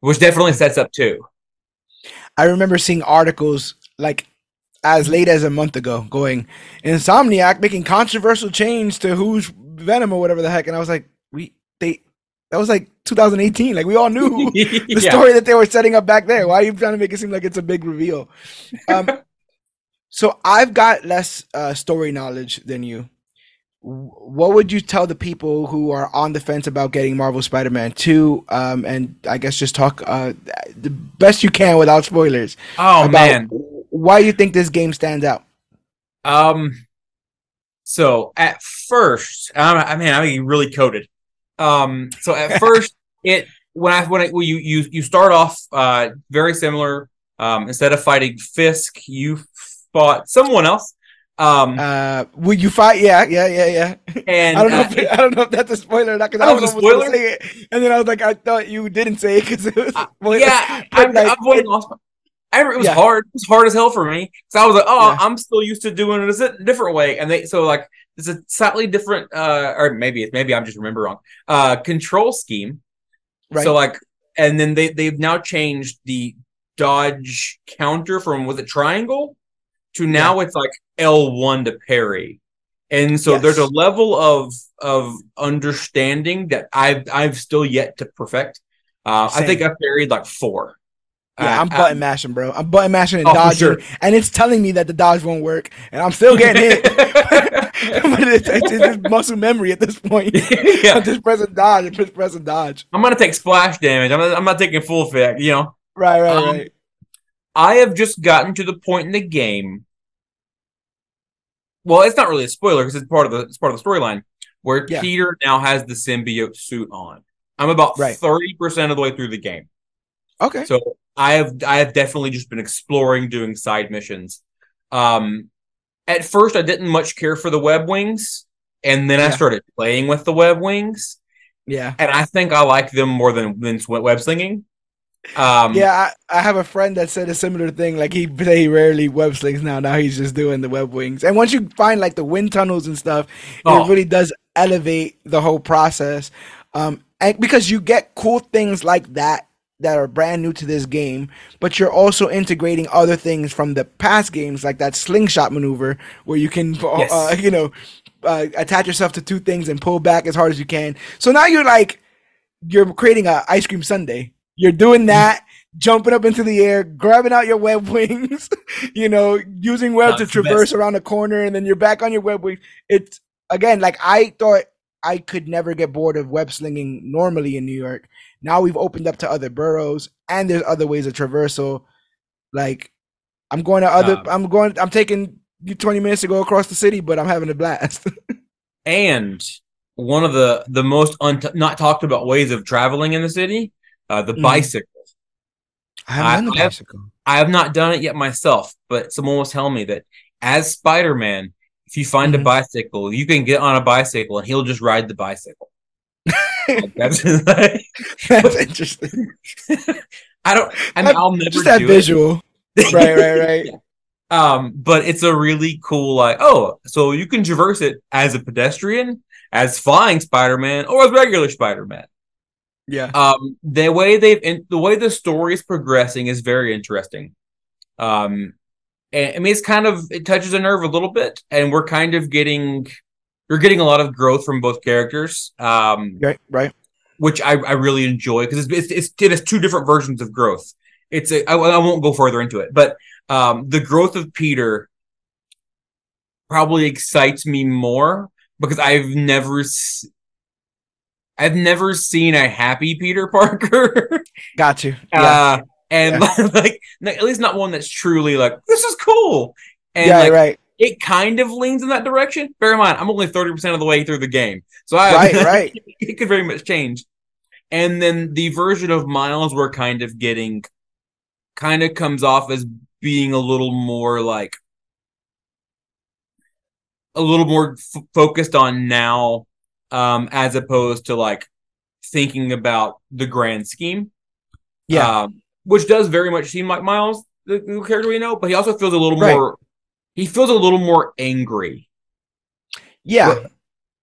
which definitely sets up two. I remember seeing articles like as late as a month ago going Insomniac making controversial change to who's Venom or whatever the heck, and I was like, we they that was like 2018. Like we all knew [LAUGHS] the yeah. story that they were setting up back there. Why are you trying to make it seem like it's a big reveal? Um, [LAUGHS] so I've got less uh, story knowledge than you. What would you tell the people who are on the fence about getting Marvel Spider-Man 2? Um, and I guess just talk uh, the best you can without spoilers. Oh man, why do you think this game stands out? Um, so at first, I mean, I mean, really coded. Um, so at [LAUGHS] first, it when I when I, well, you you you start off uh very similar. Um, instead of fighting Fisk, you fought someone else. Um, uh, would you fight? Yeah, yeah, yeah, yeah. And I don't know. Uh, if, I don't know if that's a spoiler or not. Because I, was a spoiler. It, and then I was like, I thought you didn't say it because it was. Uh, [LAUGHS] yeah, I'm, like, I'm avoiding I remember it was Yeah. hard. It was hard as hell for me because I was like, oh, Yeah. I'm still used to doing it a different way, and they so like it's a slightly different, uh, or maybe it's maybe I'm just remember wrong. Uh, control scheme. Right. So like, and then they they've now changed the dodge counter from was it triangle to now it's like L one to parry, and so Yes. there's a level of of understanding that I've I've still yet to perfect. Uh, I think I've parried like four. Yeah, Uh, I'm button mashing, bro. I'm button mashing and Oh, dodging, sure. and it's telling me that the dodge won't work, and I'm still getting hit. [LAUGHS] [LAUGHS] but it's, it's, just muscle memory at this point. [LAUGHS] yeah, I'm just pressing dodge and just pressing dodge. I'm gonna take splash damage. I'm not, I'm not taking full effect. You know, Right, right, Um, right. I have just gotten to the point in the game. Well, it's not really a spoiler because it's part of the it's part of the storyline where Yeah. Peter now has the symbiote suit on. I'm about Right. thirty percent of the way through the game, Okay. so I have I have definitely just been exploring, doing side missions. Um, at first, I didn't much care for the web wings, and then I started playing with the web wings, Yeah. and I think I like them more than than web slinging. Um, Yeah, I, I have a friend that said a similar thing. Like he he rarely web slings now. Now he's just doing the web wings. And once you find like the wind tunnels and stuff, Oh. it really does elevate the whole process. Um, and because you get cool things like that that are brand new to this game, but you're also integrating other things from the past games, like that slingshot maneuver where you can, uh, Yes. uh, you know, uh, attach yourself to two things and pull back as hard as you can. So now you're like, you're creating a ice cream sundae. You're doing that, jumping up into the air, grabbing out your web [LAUGHS] wings, you know, using web to traverse around a corner, and then you're back on your web wings. It's again like I thought I could never get bored of web slinging normally in New York. Now we've opened up to other boroughs, and there's other ways of traversal. Like I'm going to other. Um, I'm going. I'm taking you 20 minutes to go across the city, but I'm having a blast. [LAUGHS] and one of the the most unt- not talked about ways of traveling in the city, uh, the Mhm. bicycle. I haven't done the I- I- bicycle. I have not done it yet myself, but someone was telling me that as Spider Man, if you find a Mhm. bicycle, you can get on a bicycle and he'll just ride the bicycle. Like, [LAUGHS] that's [LAUGHS] like, That's interesting. [LAUGHS] I don't. I mean, I'll never Just that visual. it. right, right, right. Um, but it's a really cool like. Oh, so you can traverse it as a pedestrian, as flying Spider Man, or as regular Spider Man. Yeah. um the way they've in, the way the story is progressing is very interesting um and i mean it's kind of it touches a nerve a little bit and we're kind of getting we're getting a lot of growth from both characters um Right, right. which i, I really enjoy because it's, it's, it's it has two different versions of growth it's a, I, I won't go further into it but um the growth of peter probably excites me more because i've never s- I've never seen a happy Peter Parker. [LAUGHS] Got you. Yeah. Uh, and [LAUGHS] like, at least not one that's truly like, this is cool. And yeah, like, right. it kind of leans in that direction. Bear in mind, I'm only 30% of the way through the game. So I, Right, [LAUGHS] right. it could very much change. And then the version of Miles we're kind of getting kind of comes off as being a little more like, a little more f- focused on now, um, as opposed to like thinking about the grand scheme. Yeah. Um, which does very much seem like Miles, the, the character we know, but he also feels a little Right. more. He feels a little more angry. yeah.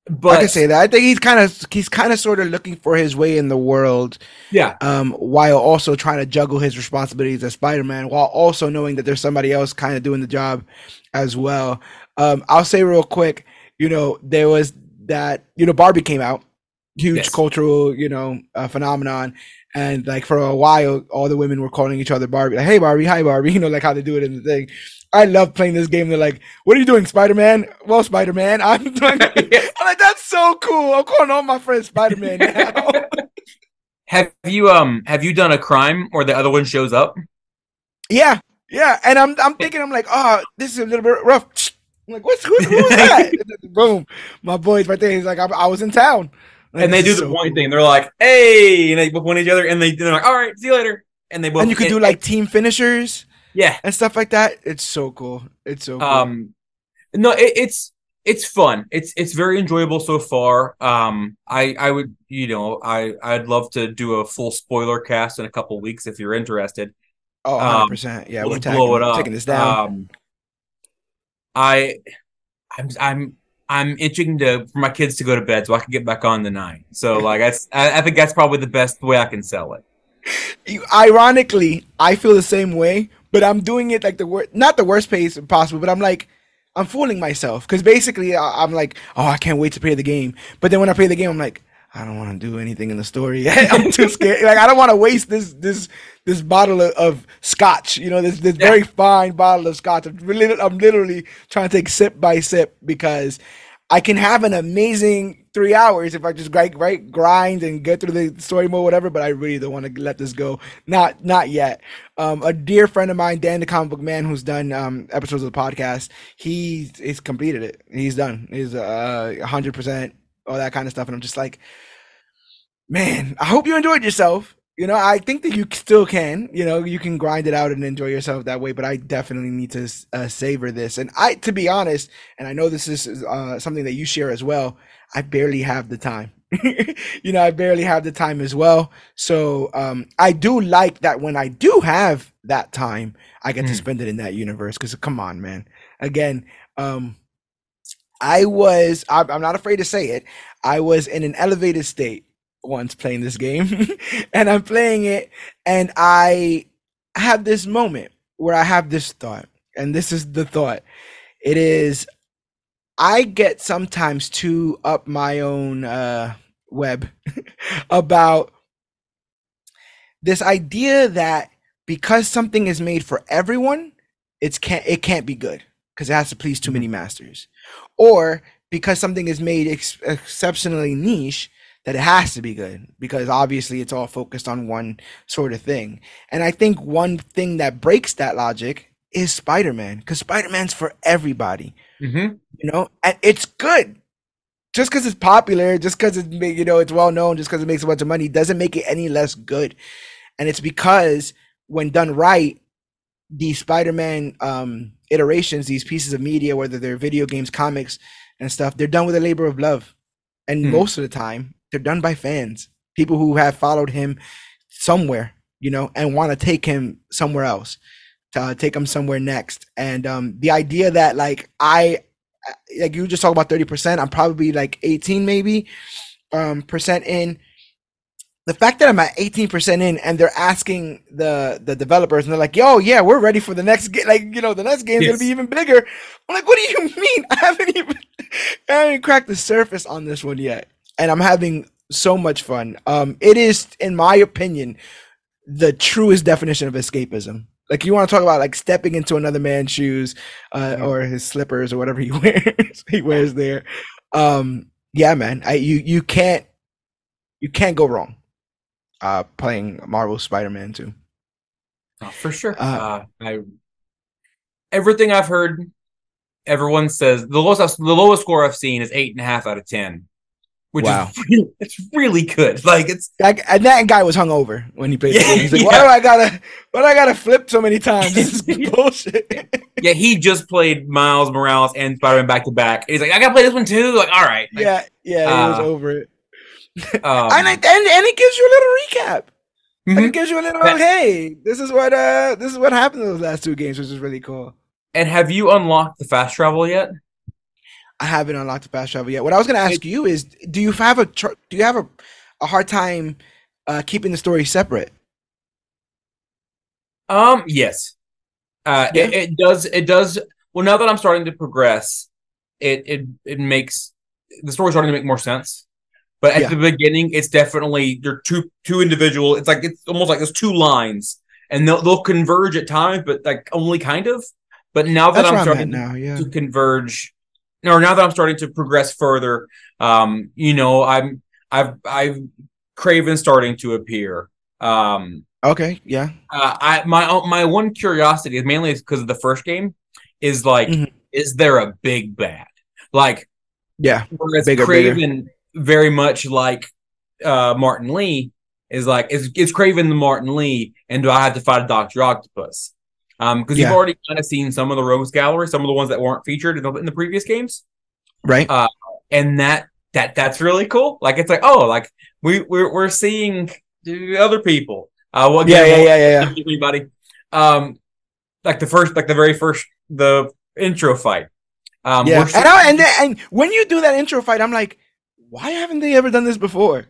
But I can say that. I think he's kind of he's kind of sort of looking for his way in the world, yeah, um, while also trying to juggle his responsibilities as Spider-Man, while also knowing that there's somebody else kind of doing the job as well. Um, I'll say real quick, you know, there was that you know Barbie came out, huge Yes. cultural you know uh, phenomenon, and like for a while, all the women were calling each other Barbie, like, "Hey Barbie, hi Barbie," [LAUGHS] you know, like how they do it in the thing. I love playing this game. They're like, "What are you doing, Spider Man?" Well, Spider Man, [LAUGHS] I'm doing. [LAUGHS] I'm like, that's so cool. I'm calling all my friends Spider Man now. Have you um have you done a crime or the other one shows up? yeah, yeah. And I'm I'm thinking, I'm like, oh, this is a little bit rough. I'm like, what's who, who is that? Boom, my boy's right there. He's like, I, I was in town. And they do is the point cool. thing. They're like, "Hey," and they both point each other, and they they're like, "All right, see you later." And they both And you could do like team finishers yeah. and stuff like that. It's so cool. It's so cool. Um, no, it, it's it's fun. It's it's very enjoyable so far. Um, I I would you know I I'd love to do a full spoiler cast in a couple weeks if you're interested. Oh, Um, 100 percent. Yeah, we'll we're blow tagging, it up. taking this down. Um, I, I'm, I'm, I'm itching to for my kids to go to bed so I can get back on the night. So like that's, I, I think that's probably the best way I can sell it. Ironically, I feel the same way, but I'm doing it like the worst, not the worst pace possible, but I'm like, I'm fooling myself because basically I- I'm like, oh, I can't wait to play the game. But then when I play the game, I'm like, I don't want to do anything in the story. [LAUGHS] I'm too scared. Like I don't want to waste this this this bottle of, of scotch. You know, this this very fine bottle of scotch. I'm, really, I'm literally trying to take sip by sip because I can have an amazing three hours if I just right, right grind and get through the story mode, whatever. But I really don't want to let this go. Not not yet. Um, a dear friend of mine, Dan the Comic Book Man, who's done um, episodes of the podcast, he he's completed it. He's done. He's uh hundred percent all that kind of stuff, and I'm just like, man, I hope you enjoyed yourself. You know, I think that you still can. You know, you can grind it out and enjoy yourself that way. But I definitely need to uh, savor this. And I, to be honest, and I know this is uh, something that you share as well. I barely have the time. [LAUGHS] you know, I barely have the time as well. So um, I do like that when I do have that time, I get to Mm. spend it in that universe. Because come on, man. Again, um, I was. I'm not afraid to say it. I was in an elevated state once playing this game, [LAUGHS] and I'm playing it, and I have this moment where I have this thought, and this is the thought. It is I get sometimes too up my own uh, web [LAUGHS] about this idea that because something is made for everyone, it's can't it can't be good because it has to please too many masters, or because something is made ex- exceptionally niche that it has to be good because obviously it's all focused on one sort of thing. And I think one thing that breaks that logic is Spider-Man because Spider-Man's for everybody. Mm-hmm. you know? And it's good. Just because it's popular just because it's you know it's well known just because it makes a bunch of money doesn't make it any less good. And it's because when done right these spider-man um iterations these pieces of media whether they're video games comics and stuff they're done with a labor of love. And Hmm. most of the time they're done by fans people who have followed him somewhere you know and want to take him somewhere else to uh, take him somewhere next. And um the idea that like i like you just talk about 30% i'm probably like 18 maybe um percent in the fact that i'm at 18% in and they're asking the the developers and they're like yo yeah we're ready for the next game like you know the next game's Yes. gonna be even bigger. I'm like what do you [LAUGHS] mean? I haven't even [LAUGHS] i haven't cracked the surface on this one yet. And i'm having so much fun. Um it is in my opinion the truest definition of escapism. Like you want to talk about like stepping into another man's shoes uh, Yeah. or his slippers or whatever he [LAUGHS] wears he wears there. Um yeah man i you you can't you can't go wrong uh playing marvel spider-man 2 Oh, for sure. Uh, Uh, I everything I've heard, everyone says the lowest the lowest score I've seen is eight and a half out of ten, which Wow. is [LAUGHS] really, it's really good. Like it's that, and that guy was hungover when he played Yeah, the game. He's like, [LAUGHS] yeah. why do I gotta why do I gotta flip so many times? This is [LAUGHS] bullshit. yeah. He just played Miles Morales and Spider Man back to back. He's like, I gotta play this one too. Like, all right. Like, yeah, yeah, he was Uh, over it. Um, and, it- and and it gives you a little recap. Like mhm. it gives you a little hey, this is what uh this is what happened in those last two games, which is really cool. And have you unlocked the fast travel yet? I haven't unlocked the fast travel yet. What I was gonna ask you is, do you have a tr- do you have a, a hard time uh, keeping the story separate? Um, yes. Uh, Yeah? it, it does. It does. Well, now that I'm starting to progress, it it it makes the story's starting to make more sense. But at Yeah. the beginning, it's definitely they're two two individual. It's like it's almost like there's two lines, and they'll they'll converge at times, but like only kind of. But now that That's I'm starting to now. Yeah. to converge or now that I'm starting to progress further, um, you know, I'm I've I've Kraven starting to appear. Um Okay. Yeah. uh, I my my one curiosity is mainly because of the first game is like Mhm. is there a big bad? Like Yeah. whereas Bigger, bigger. Very much like uh Martin Li is like is is Kraven the Martin Li and do I have to fight a Doctor Octopus? Um, because Yeah. you've already kind of seen some of the Rogues Gallery, some of the ones that weren't featured in the, in the previous games, Right. and that that that's really cool. Like it's like oh, like we we're we're seeing other people. Uh, well, yeah. again, Yeah. Yeah. Yeah. Yeah. everybody. Um, like the first, like the very first, the intro fight. Um, yeah, and, I, and then, and when you do that intro fight, I'm like, why haven't they ever done this before?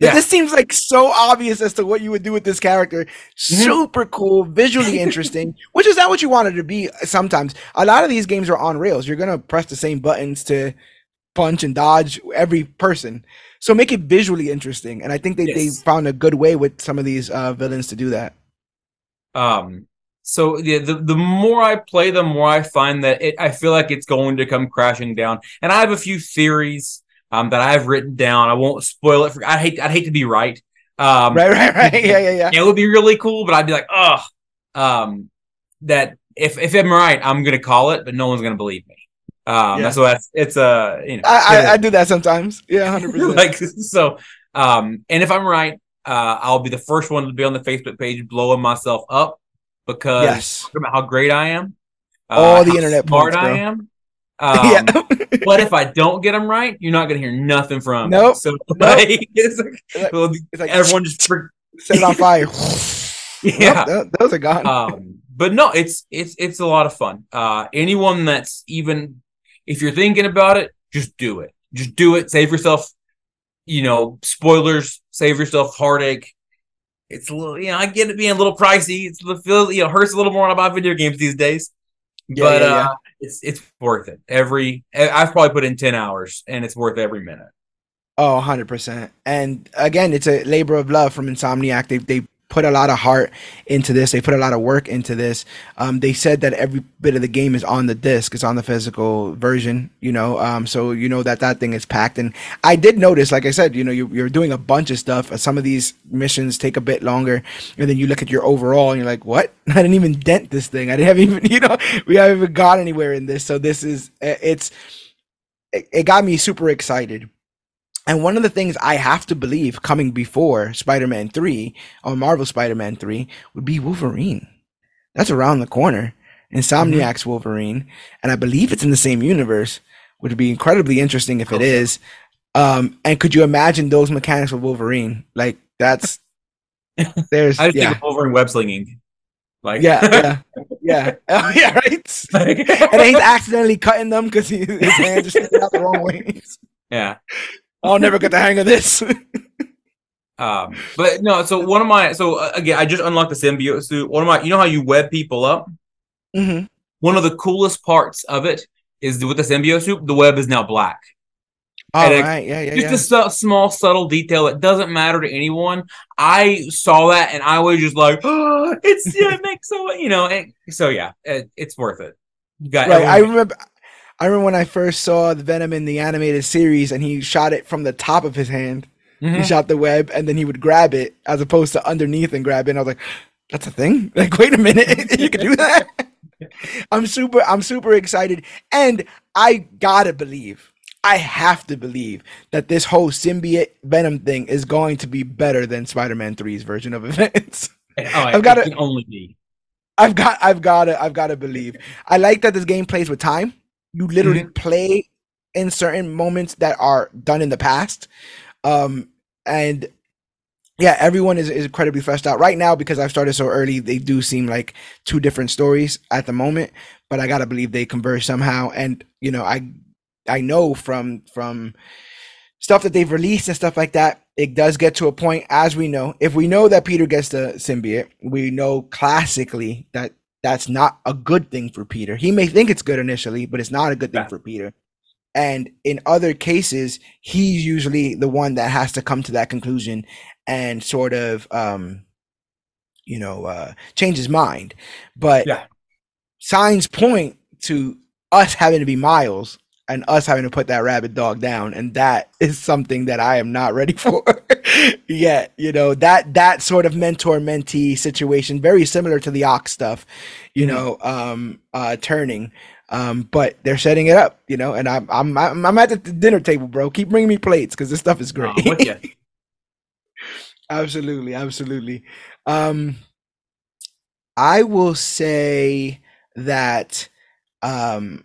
Yeah. This seems like so obvious as to what you would do with this character. Super cool, visually interesting, [LAUGHS] which is not what you wanted to be sometimes. A lot of these games are on rails. You're going to press the same buttons to punch and dodge every person. So make it visually interesting. And I think they, Yes. they found a good way with some of these uh, villains to do that. Um, so yeah, the the more I play, the more I find that it, I feel like it's going to come crashing down. And I have a few theories um, that I've written down. I won't spoil it. For, I hate I'd hate to be right. Um, Right, right, right. [LAUGHS] Yeah, yeah, yeah. [LAUGHS] It would be really cool, but I'd be like, oh, um, that if if I'm right, I'm gonna call it, but no one's gonna believe me. Um, Yeah. so that's it's a you know I, I, I do that sometimes. Yeah, 100%. [LAUGHS] like so. Um, and if I'm right, uh, I'll be the first one to be on the Facebook page blowing myself up because yes. about how great I am, uh, All the internet smart points, I am. [LAUGHS] Um, yeah. but if I don't get them right, you're not gonna hear nothing from me. Nope. So [LAUGHS] like, it's like, It's like everyone just [LAUGHS] set it on fire. yeah. Th- those are gone. um but no it's it's it's a lot of fun uh anyone that's even if you're thinking about it just do it just do it save yourself you know spoilers save yourself heartache it's a little you know i get it being a little pricey it's the feel you know hurts a little more to buy video games these days Yeah, but yeah, yeah. uh it's it's worth it every I- i've probably put in 10 hours and it's worth every minute Oh, 100%. And again, it's a labor of love from Insomniac. They they put a lot of heart into this. They put a lot of work into this. Um, they said that every bit of the game is on the disc. It's on the physical version, you know. Um, so you know that that thing is packed. And I did notice, like I said, you know, you, you're doing a bunch of stuff. Some of these missions take a bit longer, and then you look at your overall, and you're like, "What? [LAUGHS] I didn't even dent this thing. I didn't have [LAUGHS] even, you know, we haven't even got anywhere in this." So this is, it's, it, it got me super excited. And one of the things I have to believe coming before Spider Man 3 or Marvel Spider Man 3 would be Wolverine. That's around the corner. Insomniac's Wolverine. And I believe it's in the same universe, which would be incredibly interesting if it is. Um, and could you imagine those mechanics with Wolverine? Like, that's. [LAUGHS] There's. i Yeah. think wolverine web slinging like Yeah. Yeah. [LAUGHS] Yeah. [LAUGHS] Oh, yeah. Right. like- and he's accidentally cutting them because his hands are sticking out the wrong ways. yeah I'll never get the hang of this. [LAUGHS] Um, but no, so one of my so uh, again, I just unlocked the symbiote suit. One of my, you know how you web people up. hmm One of the coolest parts of it is with the symbiote suit, the web is now black. All it- right, yeah, yeah, Just yeah. a su- small, subtle detail that doesn't matter to anyone. I saw that and I was just like, oh, [GASPS] it's yeah, it makes so you know. And, so yeah, it, it's worth it. You got right. I remember. I remember when I first saw the Venom in the animated series, and he shot it from the top of his hand. He Mhm. shot the web, and then he would grab it as opposed to underneath and grab it. And I was like, "That's a thing! [LAUGHS] Like, wait a minute, [LAUGHS] you can do that." [LAUGHS] I'm super. I'm super excited, and I gotta believe. I have to believe that this whole symbiote Venom thing is going to be better than Spider-Man 3's version of events. Oh, I've gotta- can only be. I've got I've got to I've got to believe. I like that this game plays with time. You literally play in certain moments that are done in the past. Um and yeah, everyone is, is incredibly fleshed out right now because I've started so early. They do seem like two different stories at the moment, but I gotta believe they converge somehow. And you know, I I know from from stuff that they've released and stuff like that, it does get to a point, as we know, if we know that Peter gets the symbiote, we know classically that that's not a good thing for Peter. He may think it's good initially, but it's not a good thing Yeah. for Peter. And in other cases, he's usually the one that has to come to that conclusion and sort of, um, you know, uh, change his mind. But Yeah. signs point to us having to be Miles and us having to put that rabid dog down and that is something that i am not ready [LAUGHS] for yet you know that that sort of mentor mentee situation very similar to the Ock stuff you Mhm. know um uh turning. Um but they're setting it up you know and i'm i'm i'm, I'm at the dinner table bro. Keep bringing me plates because this stuff is great Oh, I'm with ya. [LAUGHS] absolutely absolutely. Um i will say that um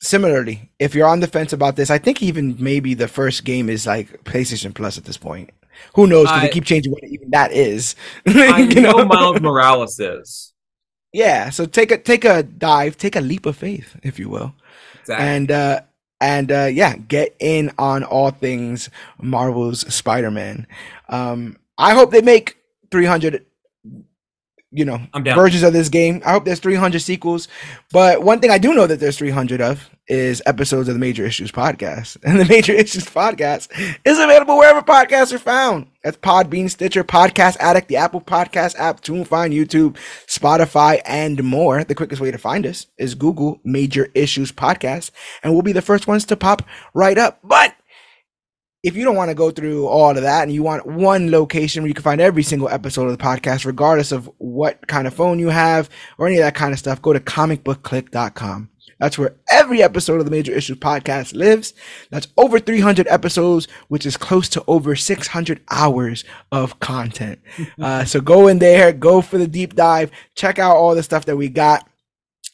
similarly if you're on the fence about this i think even maybe the first game is like playstation plus at this point who knows because they keep changing what even that is [LAUGHS] I You know Miles Morales is. Yeah, so take a take a dive, take a leap of faith, if you will, Exactly. and uh, and uh, yeah, get in on all things Marvel's Spider-Man. Um, I hope they make 300 you know I'm down. versions of this game. I hope there's 300 sequels. But one thing I do know that there's 300 of is episodes of the Major Issues podcast. [LAUGHS] And the Major Issues podcast is available wherever podcasts are found. That's Podbean, Stitcher, Podcast Addict, the Apple Podcast app, TuneFind, YouTube, Spotify, and more. The quickest way to find us is Google Major Issues Podcast, and we'll be the first ones to pop right up. But if you don't want to go through all of that and you want one location where you can find every single episode of the podcast, regardless of what kind of phone you have or any of that kind of stuff, go to comicbookclique.com. That's where every episode of the Major Issues podcast lives. That's over 300 episodes, which is close to over 600 hours of content. [LAUGHS] uh, so go in there, go for the deep dive, check out all the stuff that we got.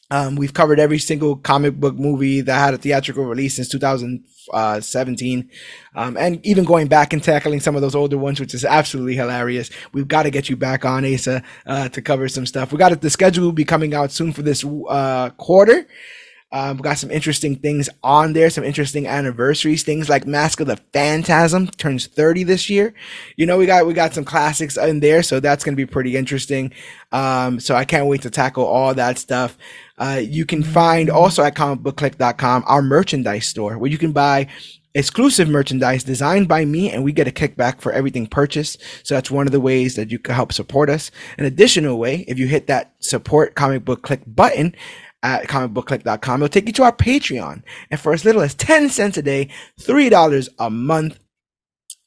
Um, we've covered every single comic book movie that had a theatrical release since 2017. Um, and even going back and tackling some of those older ones, which is absolutely hilarious. We've got to get you back on Asa uh, to cover some stuff. We got it. The schedule will be coming out soon for this uh, quarter. Um, we got some interesting things on there, some interesting anniversaries, things like Mask of the Phantasm turns 30 this year. You know, we got we got some classics in there, so that's gonna be pretty interesting. Um, so I can't wait to tackle all that stuff. Uh, you can find also at comicbookclique.com our merchandise store where you can buy exclusive merchandise designed by me and we get a kickback for everything purchased so that's one of the ways that you can help support us an additional way if you hit that support comic book clique button at comicbookclique.com it'll take you to our patreon. And for as little as 10 cents a day $3 a month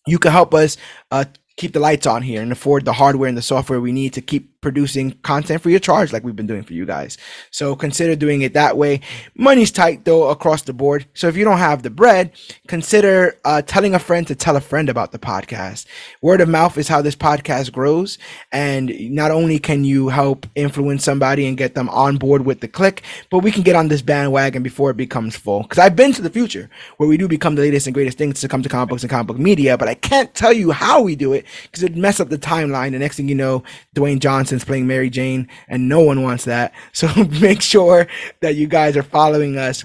you can help us uh, keep the lights on here and afford the hardware and the software we need to keep producing content for your charge like we've been doing for you guys. So consider doing it that way. Money's tight though across the board. So if you don't have the bread, consider uh, telling a friend to tell a friend about the podcast. Word of mouth is how this podcast grows. And not only can you help influence somebody and get them on board with the click, but we can get on this bandwagon before it becomes full. Because I've been to the future where we do become the latest and greatest things to come to comic books and comic book media, but I can't tell you how we do it because it'd mess up the timeline. The next thing you know, Dwayne Johnson's playing Mary Jane, and no one wants that. So [LAUGHS] make sure that you guys are following us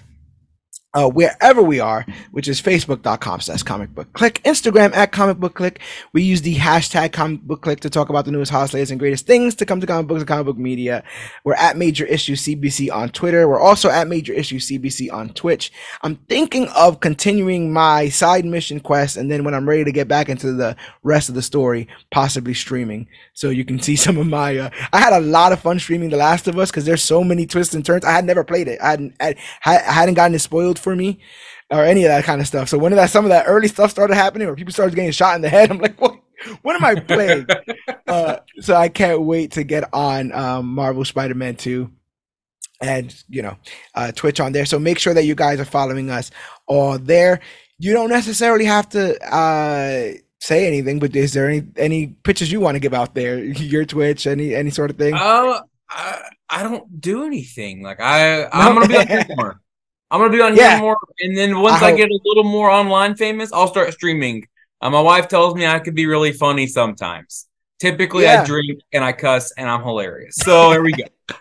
uh, wherever we are, which is facebook.com slash comic book clique, Instagram at comic book clique. We use the hashtag comic book clique to talk about the newest, hottest, latest, and greatest things to come to comic books and comic book media. We're at Major Issue CBC on Twitter. We're also at Major Issue CBC on Twitch. I'm thinking of continuing my side mission quest, and then when I'm ready to get back into the rest of the story, possibly streaming. So you can see [LAUGHS] some of my. Uh, I had a lot of fun streaming The Last of Us because there's so many twists and turns. I had never played it. I hadn't. I, hadn't gotten it spoiled for me or any of that kind of stuff. So when that some of that early stuff started happening, where people started getting shot in the head, [LAUGHS] I'm like, what? What am I playing? [LAUGHS] uh, so I can't wait to get on um, Marvel Spider-Man 2 and you know uh, Twitch on there. So make sure that you guys are following us all there. You don't necessarily have to uh, say anything, but is there any any pictures you want to give out there? [LAUGHS] Your Twitch, any any sort of thing? Uh, I, I don't do anything. Like I, I'm gonna be here more. I'm gonna be on Yeah. here more, and then once I I, get a little more online famous, I'll start streaming. Uh, my wife tells me I could be really funny sometimes. Typically, Yeah. I drink and I cuss, and I'm hilarious. So here we go. [LAUGHS]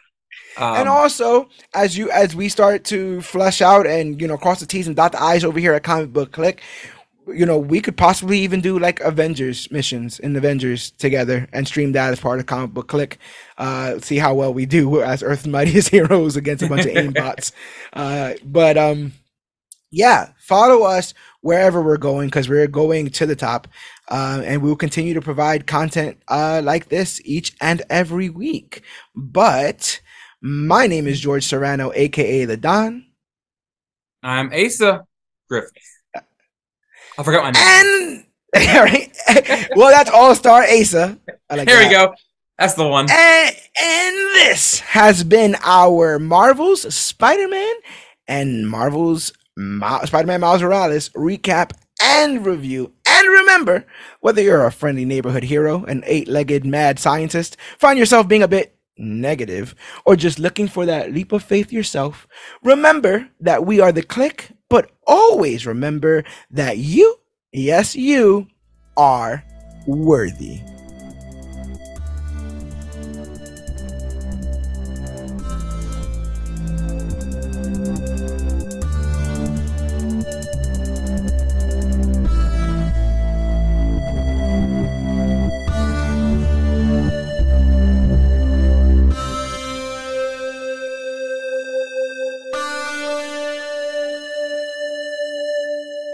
Um, and also, as you as we start to flesh out and you know cross the T's and dot the I's over here at Comic Book Clique, you know we could possibly even do like Avengers missions in Avengers together and stream that as part of Comic Book Clique. Uh, see how well we do [LAUGHS] as Earth's Mightiest [LAUGHS] Heroes against a bunch of aimbots. [LAUGHS] Uh, but um, yeah, follow us wherever we're going because we're going to the top. Uh, and we will continue to provide content uh, like this each and every week. But my name is George Serrano, aka the Don, I'm Asa Griffith. I forgot my name. and [LAUGHS] all right, [LAUGHS] well, that's All Star Asa. Like Here we go. That's the one. And, and this has been our Marvel's Spider Man and Marvel's Ma- Spider Man Miles Morales recap and review. And remember, whether you're a friendly neighborhood hero, an eight legged mad scientist, find yourself being a bit negative, or just looking for that leap of faith yourself, remember that we are the click, but always remember that you, yes, you, are worthy.